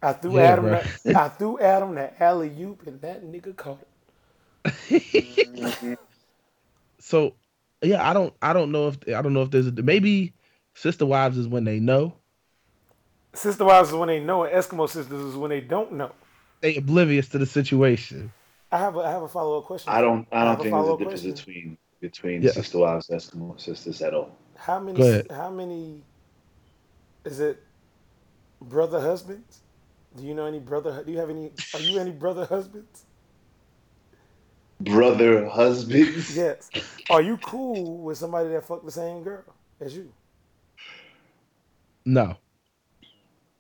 I threw Yeah, Adam. That, I threw Adam that alley oop and that nigga caught it. so yeah, I don't I don't know if I don't know if there's a maybe sister wives is when they know Sister wives is when they know, and Eskimo sisters is when they don't know. They oblivious to the situation. I have a I have a follow up question. I don't. I have don't a think there's a difference question. between between Yeah. sister wives and Eskimo sisters at all. How many? How many? Is it brother husbands? Do you know any brother? Do you have any? Are you any brother husbands? Brother, husbands. Yes. Are you cool with somebody that fucked the same girl as you? No,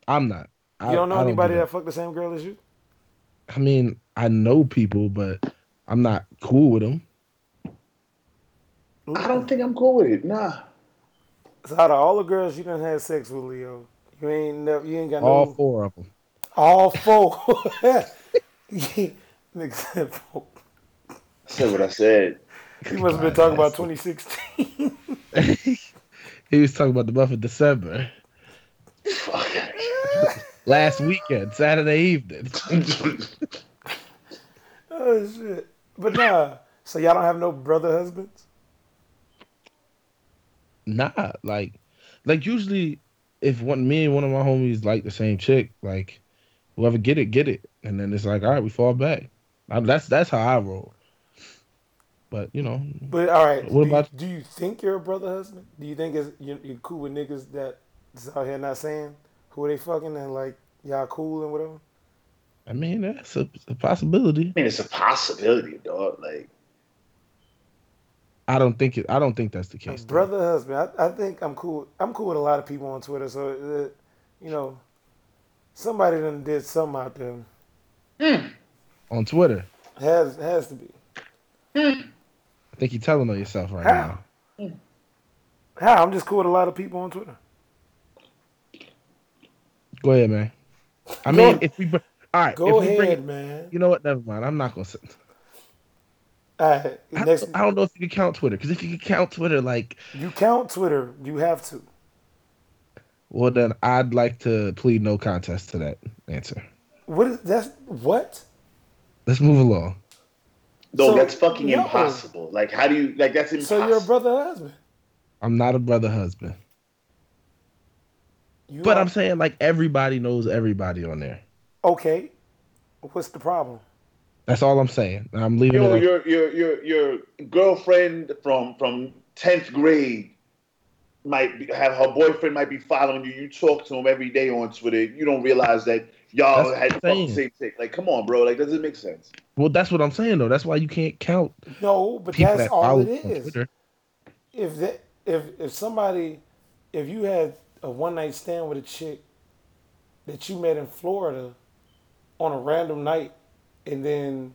I'm not. You don't know I anybody do that fucked the same girl as you? I mean, I know people, but I'm not cool with them. I don't think I'm cool with it. Nah. So out of all the girls you done had sex with, Leo, you ain't never, you ain't got All no four of them. all four. Nigga said four. I said what I said. He must have been talking about 2016. he was talking about the month of December. Fuck. Last weekend, Saturday evening. oh shit. But nah. So y'all don't have no brother husbands? nah, like, like usually, if one me and one of my homies like the same chick, like, whoever get it, get it, and then it's like, all right, we fall back. I, that's that's how I roll. But you know, But all right, What do, about- you, do you think you're a brother husband? Do you think it's, you, you're cool with niggas that is out here not saying who they fucking and like y'all cool and whatever? I mean, that's a, a possibility. I mean, it's a possibility, dog. Like, I don't think it. I don't think that's the A case. though. brother husband. I, I think I'm cool. I'm cool with a lot of people on Twitter. So uh, you know, somebody done did something out there. Hmm. on Twitter. Has has to be. Hmm. I think you're telling on yourself right How? now. Hmm. How? I'm just cool with a lot of people on Twitter. Go ahead, man. I Go- mean, if we all right, Go if we bring ahead, it, man. you know what? Never mind. I'm not gonna. Say, All right, I, next, I don't know if you can count Twitter because if you can count Twitter, like, you count Twitter. You have to. well, then I'd like to plead no contest to that answer. What is that's what? Let's move along. no, So, that's fucking no. impossible. Like, how do you like? That's impossible. So you're a brother husband. I'm not a brother husband, You but are- I'm saying like everybody knows everybody on there. okay. What's the problem? That's all I'm saying. I'm leaving Yo, it. your your your your girlfriend from from tenth grade might be, have her boyfriend might be following you. You talk to him every day on Twitter. You don't realize that y'all That's had what the same chick. Like, come on, bro. Like, does it make sense? Well, that's what I'm saying though. That's why you can't count No, but people that's that all follow it on is. Twitter. If that if if somebody if you had a one night stand with a chick that you met in Florida on a random night and then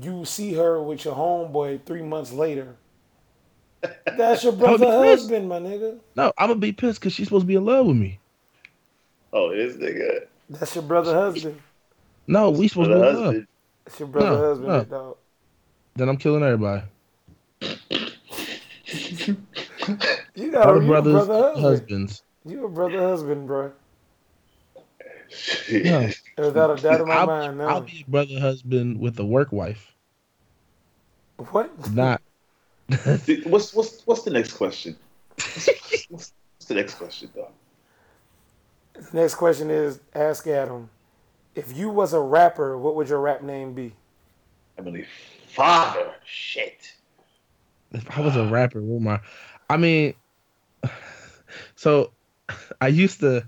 you see her with your homeboy three months later. That's your brother husband, my nigga. No, I'm gonna be pissed because she's supposed to be in love with me. Oh, this nigga. That's your brother husband. No, we supposed to be in love. husband. That's your brother No, husband, no. dog. Then I'm killing everybody. You got All a, you brothers, brother husbands. You a brother husband, bro. Shit. No. Without a doubt in my I'll, mind, no. I'll be a brother husband with a work wife, what? not. What's what's what's the next question? What's, what's the next question, dog? Next question is ask Adam. If you was a rapper, what would your rap name be? Emily, father, shit. If I was a rapper, what my, I mean, so I used to.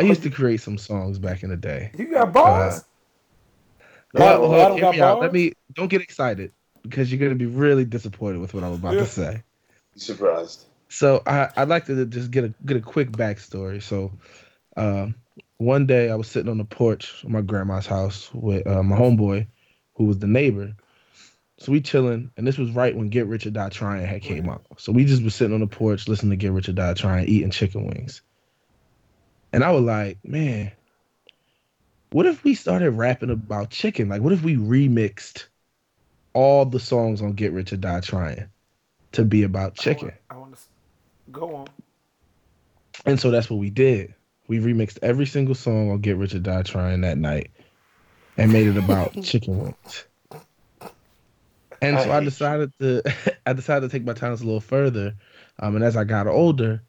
I used to create some songs back in the day. You got bars. Uh, Adam- Well, Adam hear got me out. bars? Let me don't get excited because you're gonna be really disappointed with what I'm about Yeah. to say. Surprised. So I, I'd like to just get a get a quick backstory. So um, one day I was sitting on the porch of my grandma's house with uh, my homeboy, who was the neighbor. So we chilling, and this was right when Get Rich or Die Trying had came out. So we just was sitting on the porch listening to Get Rich or Die Trying, eating chicken wings. And I was like, man, what if we started rapping about chicken? Like, what if we remixed all the songs on Get Rich or Die Trying to be about chicken? I want to go on. And so that's what we did. We remixed every single song on Get Rich or Die Trying that night and made it about chicken wings. And so I decided to I decided to take my talents a little further. Um, and as I got older,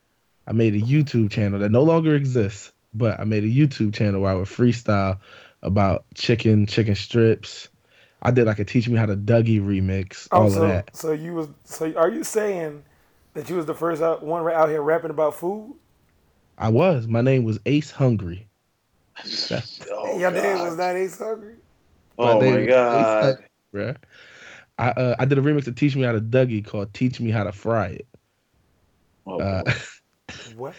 I made a YouTube channel that no longer exists, but I made a YouTube channel where I would freestyle about chicken, chicken strips. I did like a teach me how to Dougie remix, all Oh, of that. so you was so are you saying that you was the first out, one out here rapping about food? I was. My name was Ace Hungry. Oh, Your name was not Ace Hungry. Oh name my was Ace god. Hungry. I uh, I did a remix to teach me how to Dougie called "Teach Me How to Fry It." Oh, Uh. What?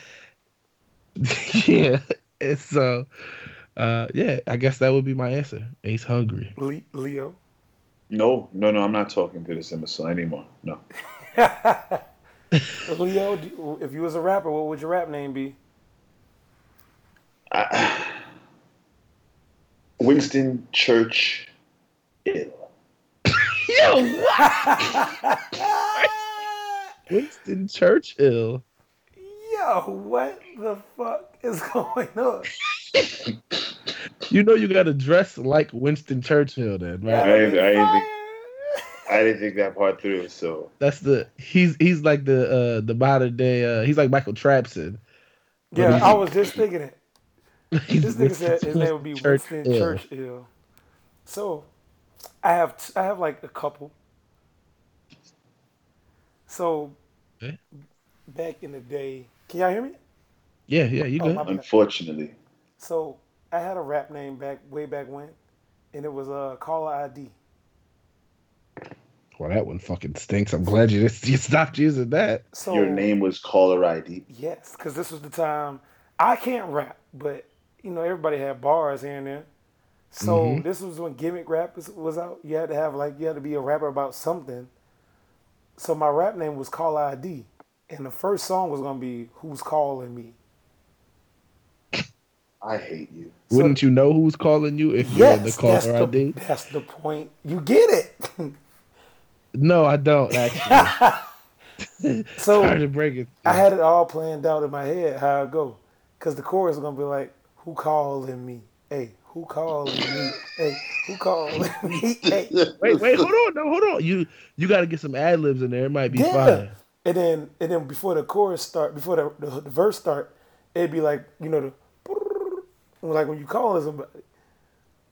yeah, and so uh, yeah, I guess that would be my answer. Ace Hungry. Le- Leo. no, no, no. I'm not talking to this imbecile anymore. No. Leo, do- if you was a rapper, what would your rap name be? I, Winston Church. Ill. Yo, Winston Churchill. Yo, what the fuck is going on? You know you got to dress like Winston Churchill, then, right? I ain't- I ain't Fire. think- I didn't think that part through. So That's the he's he's like the uh the modern day uh he's like Michael Trapson. Yeah, he's- I was just thinking it. He's This nigga said his name would be Winston Winston Churchill. Churchill. So, I have t- I have like a couple. So, Okay. back in the day, can y'all hear me? Yeah, yeah, you Oh, good? my bad. unfortunately, So I had a rap name back way back when, and it was uh, Caller ID. Well, that one fucking stinks. I'm glad you you stopped using that. So your name was caller ID. Yes, because this was the time I can't rap, but you know everybody had bars here and there. So Mhm. this was when gimmick rap was, was out. You had to have like you had to be a rapper about something. So my rap name was Call ID, and the first song was gonna be Who's Calling Me. I hate you. So- Wouldn't you know who's calling you if you're Yes, the that's caller the, ID? that's the point. You get it. No, I don't actually. so Sorry to break it. I had it all planned out in my head how it go, cause the chorus is gonna be like, "Who calling me? Hey, who calling me? Hey, who calling me? Hey." Wait, wait, hold on, no, hold on. You you got to get some ad libs in there. It might be Yeah. fire. And then and then before the chorus start, before the, the, the verse start, it'd be like you know the like when you calling somebody,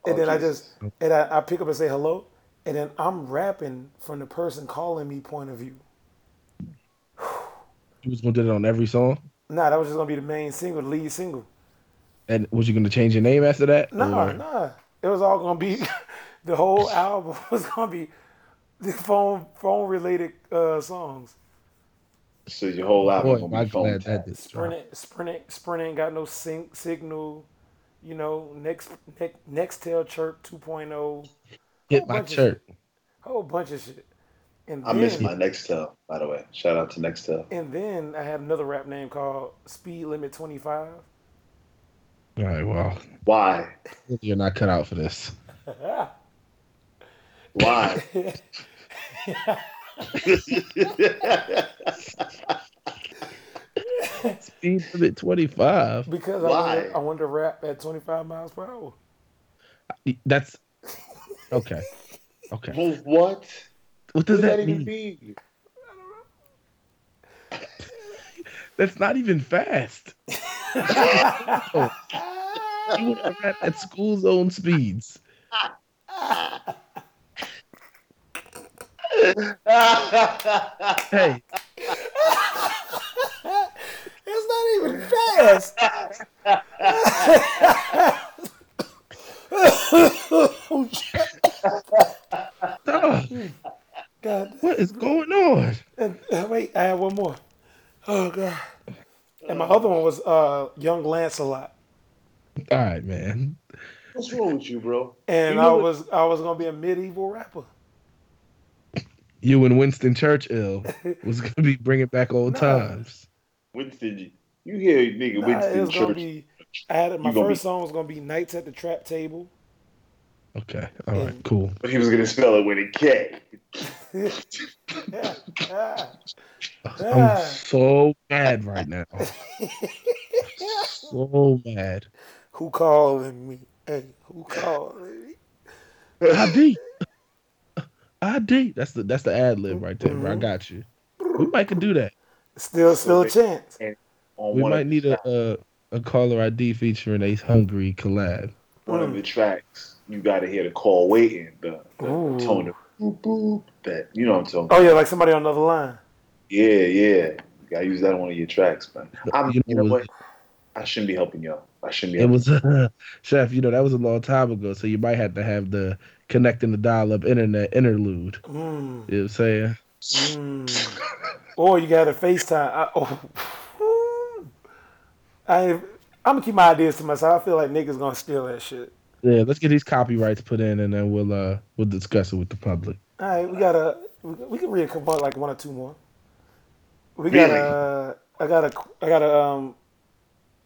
and Oh, then I just and I, I pick up and say hello, and then I'm rapping from the person calling me point of view. You was gonna do that on every song, Nah, that was just gonna be the main single, the lead single. And was you gonna change your name after that? Nah, Or- nah. It was all gonna be the whole album was gonna be the phone phone related uh, songs. So your whole album Boy, gonna be phone glad that tap. did Sprint ain't, Sprint ain't, Sprint ain't got no sync signal. You know, next next Nextel Chirp 2.0, Hit whole my bunch of chirp. shit. whole bunch of shit. And I then, miss my Nextel, by the way. Shout out to Nextel. and then I had another rap name called Speed Limit 25. All right, well, Why? you're not cut out for this. Why? Speed limit 25. because I Why? wanted, I wanted to rap at 25 miles per hour. That's okay. Okay. well, what? What What does does that that even mean? mean? That's not even fast. Oh, you would have rap at school zone speeds. Hey, ass. Dog, God. what is going on? And, uh, wait, I have one more. Oh god. And my other one was uh, Young Lancelot. All right, man. What's wrong with you, bro? And You I know what- was I was gonna be a medieval rapper. You and Winston Churchill was gonna be bringing back old Nah. times. Winston. You hear nigga Nah, it Winston was gonna be. I had my first be- song was gonna be "Nights at the Trap Table." Okay, all right, And- cool. But he was gonna spell it with a K. yeah, yeah. I'm so mad right now. So mad. Who calling me? Hey, who calling me? ID. ID. That's the that's the ad lib right there, bro. I mm-hmm. got you. We might could do that. Still, still a chance. On We might need a, a a caller ID featuring Ace Hungry collab. one of the tracks. You gotta hear the call waiting, the, the tone of boop boop. That you know what I'm talking. Oh yeah, like somebody on another line. Yeah, yeah. You gotta use that on one of your tracks, man. I'm, You you know, know, it was- what? I shouldn't be helping y'all. I shouldn't be. It was uh, chef. You know that was a long time ago, so you might have to have the connecting the dial-up internet interlude. Mm, You know what I'm saying? mm. or you got to FaceTime. I, oh. I, I'm gonna keep my ideas to myself. I feel like niggas gonna steal that shit. Yeah, let's get these copyrights put in, and then we'll uh we'll discuss it with the public. All right, we gotta we, we can read a couple like one or two more. We got Really? a I got a I got a um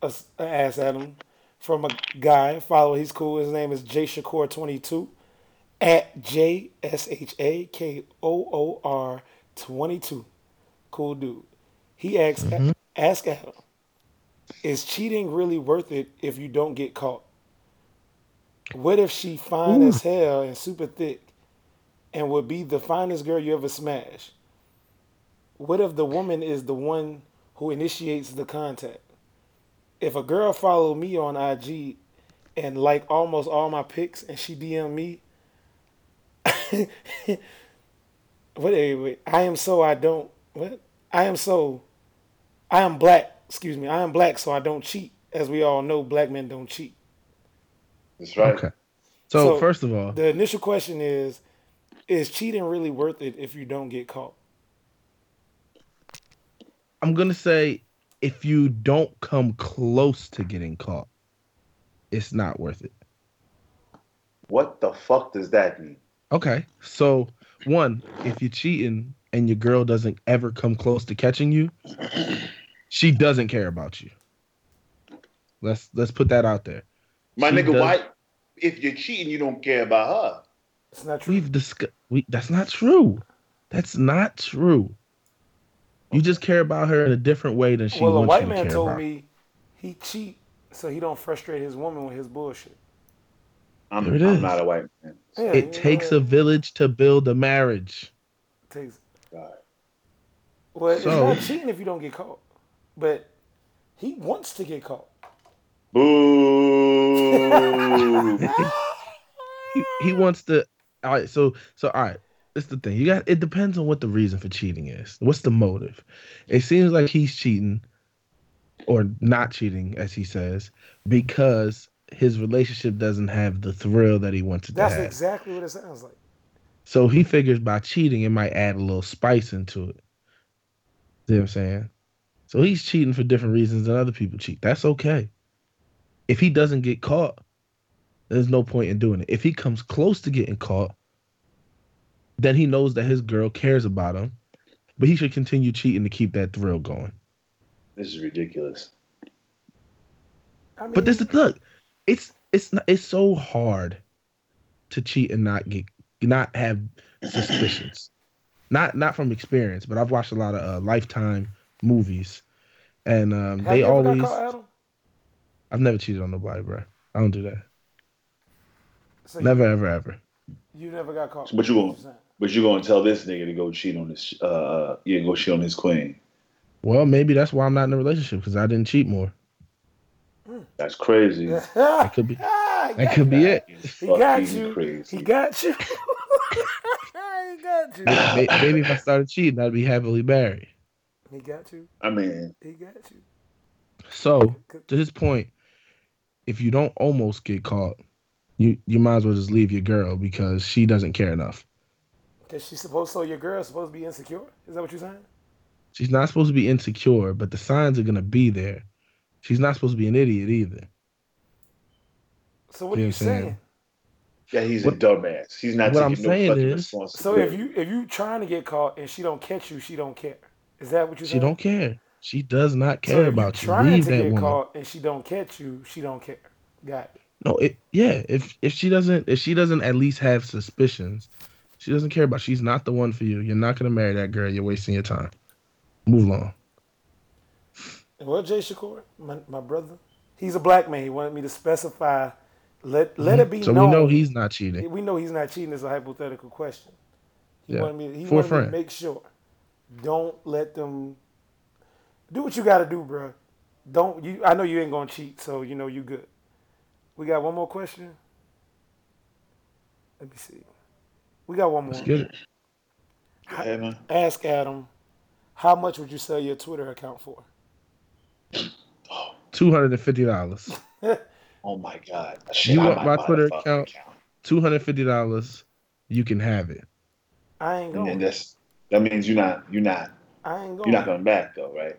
a, s- a ass at him from a guy. Follow, he's cool. His name is J Shakoor twenty two at J S H A K O O R twenty two. Cool dude. He asks ask Adam, is cheating really worth it if you don't get caught? What if she fine Ooh. as hell and super thick and would be the finest girl you ever smash? What if the woman is the one who initiates the contact? If a girl follow me on IG and like almost all my pics and she DM me, what wait, wait, I am so I don't what? I am so I am black, excuse me, I am black so I don't cheat. As we all know, black men don't cheat. That's right. Okay. So, So, first of all, The initial question is is cheating really worth it if you don't get caught? I'm gonna say if you don't come close to getting caught, it's not worth it. What the fuck does that mean? Okay. So one, if you're cheating and your girl doesn't ever come close to catching you, she doesn't care about you. Let's let's put that out there. My She nigga, does- why? If you're cheating, you don't care about her. It's not true. We've discussed. We that's not true. That's not true. You just care about her in a different way than she well, a wants white you to man care told about. me he cheat so he don't frustrate his woman with his bullshit. I'm, There it I'm is. not a white man. Yeah, It takes what? a village to build a marriage. It takes God. well, it's So- not cheating if you don't get caught, but he wants to get caught. Boo. He, he wants to. All right. So so all right. It's the thing. You got. It depends on what the reason for cheating is. What's the motive? It seems like he's cheating, or not cheating, as he says, because his relationship doesn't have the thrill that he wants it That's to have. That's exactly what it sounds like. So he figures by cheating, it might add a little spice into it. See what I'm saying? So he's cheating for different reasons than other people cheat. That's okay. If he doesn't get caught, there's no point in doing it. If he comes close to getting caught, then he knows that his girl cares about him, but he should continue cheating to keep that thrill going. this is ridiculous. I mean, But this is look, it's it's not, it's so hard to cheat and not get not have suspicions. not not from experience, but I've watched a lot of uh, Lifetime movies, and um, have they you ever got always. Caught, Adam? I've never cheated on nobody, bro. I don't do that. So you- Never, ever, ever. You, never got caught. But you won't. That's what I'm saying. But you're gonna tell this nigga to go cheat on his uh, uh yeah, go cheat on his queen. Well, maybe that's why I'm not in a relationship because I didn't cheat more. That's crazy. That could be. That could be it. He got you. Crazy. He got you. he got you. May- Maybe if I started cheating, I'd be happily married. He got you. I mean, He got you. So to his point, if you don't almost get caught, you you might as well just leave your girl because she doesn't care enough. Because she's supposed so your girl's supposed to be insecure. Is that what you're saying? She's not supposed to be insecure, but the signs are gonna be there. She's not supposed to be an idiot either. So what You are you saying? saying? Yeah, he's What- a dumbass. He's not what I'm taking no saying is- So if you if you trying to get caught and she don't catch you, she don't care. Is that what you're She saying? don't care. She does not care if about you. trying Leave to that get woman. caught and she don't catch you, she don't care. Got it. No, it yeah. If if she doesn't if she doesn't at least have suspicions, she doesn't care about. She's not the one for you. You're not gonna marry that girl. You're wasting your time. Move along. And well, Jay Shakoor, my, my brother, he's a black man. He wanted me to specify. Let let it be Mm-hmm. So known. we know he's not cheating. We know he's not cheating. It's a hypothetical question. He Yeah. wanted me. He For wanted me to make sure. Don't let them. Do what you got to do, bro. Don't you? I know you ain't gonna cheat, so you know you good. We got one more question. Let me see. We got one more. Let's get it. Go ahead, man. Ask Adam, how much would you sell your Twitter account for? Oh. Two hundred and fifty dollars. Oh my god. You I want my Twitter the account? Two hundred fifty dollars. You can have it. I ain't And then going. that's that means you're not you're not I ain't going. you're not going back though, right?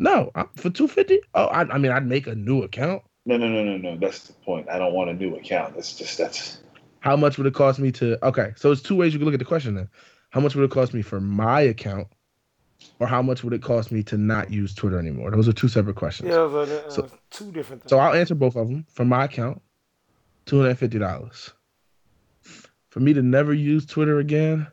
No, I- for two fifty. Oh, I, I mean, I'd make a new account. No, no, no, no, no. That's the point. I don't want a new account. That's just that's How much would it cost me to? Okay, so it's two ways you can look at the question. Then, how much would it cost me for my account, or how much would it cost me to not use Twitter anymore? Those are two separate questions. Yeah, those are, uh, So- two different things. So I'll answer both of them. For my account, two hundred and fifty dollars. For me to never use Twitter again,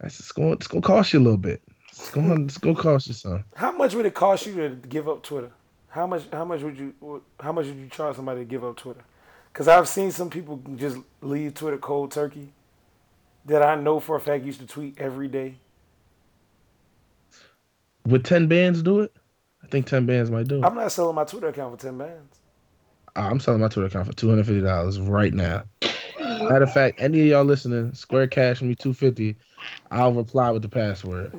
that's just going. It's gonna cost you a little bit. It's going. It's gonna cost you some. How much would it cost you to give up Twitter? How much? How much would you? How much would you charge somebody to give up Twitter? Because I've seen some people just leave Twitter cold turkey. That I know for a fact used to tweet every day. Would ten bands do it? I think ten bands might do it. I'm not selling my Twitter account for ten bands. Ah, I'm selling my Twitter account for two hundred fifty dollars right now. Matter of fact, any of y'all listening, Square Cash me two fifty. I'll reply with the password.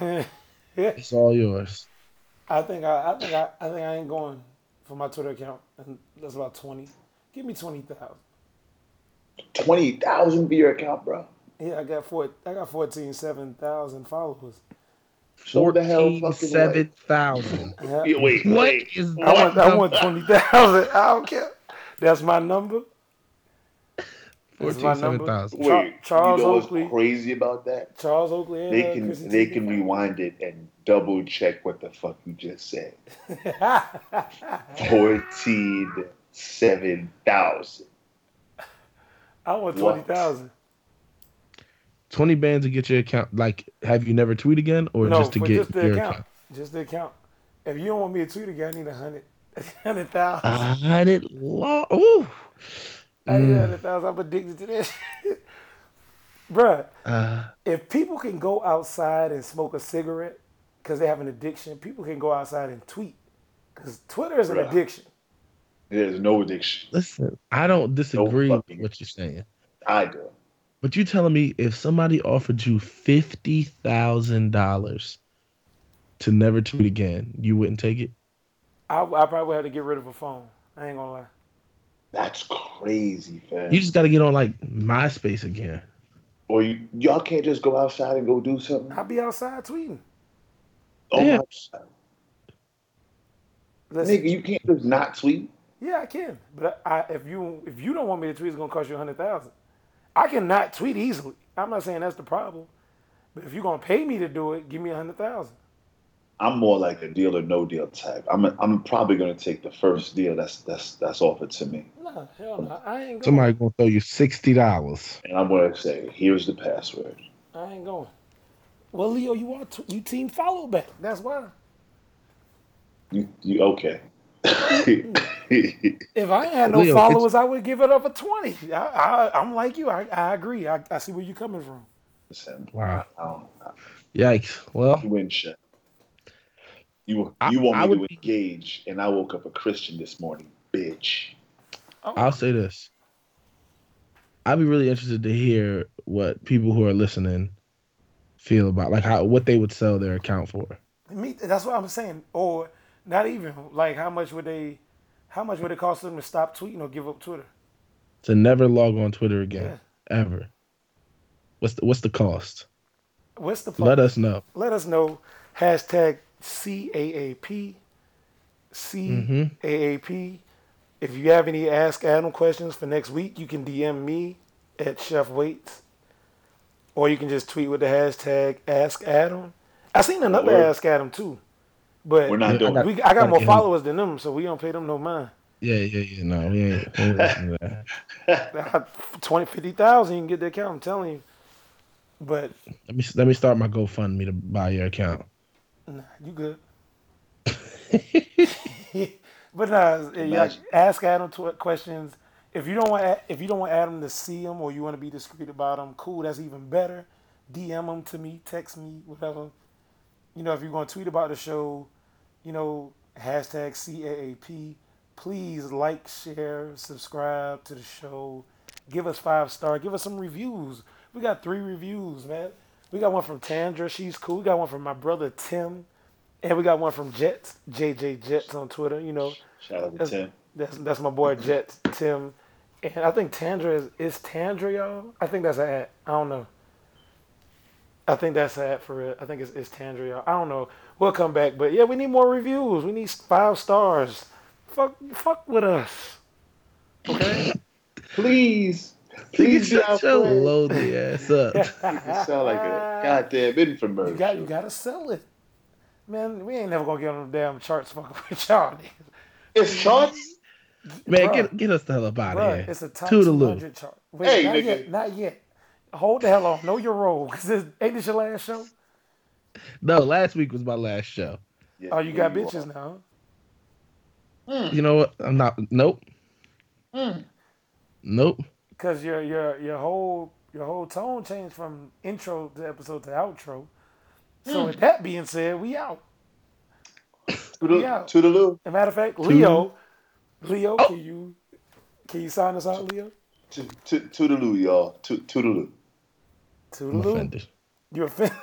It's all yours. I think I, I think I, I think I ain't going for my Twitter account, and that's about twenty. Give me twenty thousand. twenty thousand for your account, bro. Yeah, I got four. I got fourteen seven thousand followers. So what the hell fucking seven thousand. Yeah. Wait, wait, What wait. is I want, I want twenty thousand. I don't care. That's my number. That's my Fourteen seven number. Wait, Charles you know what's Oakley. crazy about that? Charles Oakley. And, They uh, can Chrissy they Teigen. can rewind it and double check what the fuck you just said. Fourteen seven thousand. I want twenty thousand. Twenty bands to get your account. Like, have you never tweet again, or No, just to get just the your account. account? Just the account. If you don't want me to tweet again, I need a hundred, a hundred thousand. A hundred law. Ooh. I need a Mm. hundred thousand. I'm addicted to this. Bruh, Uh, if people can go outside and smoke a cigarette because they have an addiction, people can go outside and tweet. Because Twitter is an Bruh. addiction. There's no addiction. listen, I don't disagree with what you're saying. I do. But you telling me if somebody offered you fifty thousand dollars to never tweet again, you wouldn't take it? I, I probably have to get rid of a phone. I ain't gonna lie. That's crazy, fam. You just got to get on like MySpace again. or you y'all can't just go outside and go do something. I'll be outside tweeting. Oh Yeah. my God. Listen, Nigga, you can't just not tweet. yeah, I can. But I, if you if you don't want me to tweet, it's gonna cost you a hundred thousand. I can not tweet easily. I'm not saying that's the problem. But if you're gonna pay me to do it, give me a hundred thousand. I'm more like a deal or no deal type. I'm I'm probably gonna take the first deal that's that's that's offered to me, No, hell no. I ain't going. Somebody gonna throw you sixty dollars. and I'm gonna say, here's the password. I ain't going. Well, Leo, you are t- you team follow back. That's why. You you okay? If I had no Leo, followers, I would give it up a twenty. I, I, I'm like you. I, I agree. I, I see where you're coming from. Listen, Wow. I don't, Yikes. Well, you win shit. You I- you want I me would to engage, and I woke up a Christian this morning, bitch. Oh, I'll say this. I'd be really interested to hear what people who are listening feel about like how what they would sell their account for. me, that's what I'm saying. Or Not even like how much would they, how much would it cost them to stop tweeting or give up Twitter? To never log on Twitter again, ever. What's the what's the cost? What's the Let us know. let us know. Hashtag CAAP. Mm-hmm. CAAP. If you have any Ask Adam questions for next week, you can DM me at Chef Waites. Or you can just tweet with the hashtag Ask Adam. I seen another Word. Ask Adam too. But We're not doing. I got- we, I got more followers than them, so we don't pay them no mind. Yeah, yeah, yeah. No, we ain't. We ain't listening to that. 20, 50,000, you can get the account, I'm telling you. But Let me let me start my GoFundMe to buy your account. Nah, you good. but nah, yeah, ask Adam tw- questions. If you don't want if you don't want Adam to see them or you want to be discreet about them, cool. That's even better. DM them to me, text me, whatever. You know, if you're going to tweet about the show, you know, hashtag CAAP. Please like, share, subscribe to the show. Give us five star. Give us some reviews. We got three reviews, man. We got one from Tandra. She's cool. We got one from my brother Tim. And we got one from Jets, JJ Jets on Twitter. You know, Shout out to that's, Tim. that's that's my boy Jets, Tim. And I think Tandra is is Tandra, y'all. I think that's an ad. I don't know. I think that's an ad for it. I think it's, it's Tandra, y'all. I don't know. We'll come back, but yeah, we need more reviews. We need five stars. Fuck, fuck with us. Okay. Please, please be our shut your friend. loady ass up. You sound like a goddamn infomercial. You got you gotta sell it. Man, we ain't never gonna get on the damn charts fucking with y'all. It's charts. Man, Bruh. get get us the hell up out of here. it's a top Toodaloo. 200 chart. Wait, Hey, not nigga. yet, not yet. Hold the hell on. Know your role. Cause this, ain't this your last show? No, last week was my last show. Yeah, Oh, you got there bitches are. now. Mm, You know what? I'm not. Nope. mm. Nope. Cause your your your whole your whole tone changed from intro to episode to outro. So hmm. with that being said, we out. Toodaloo. Yeah. Toodaloo. As a matter of fact, Leo, Leo, oh. can you can you sign us out, Leo? To- to- Toodaloo, y'all. To- Toodaloo. I'm Toodaloo. offended. You offended?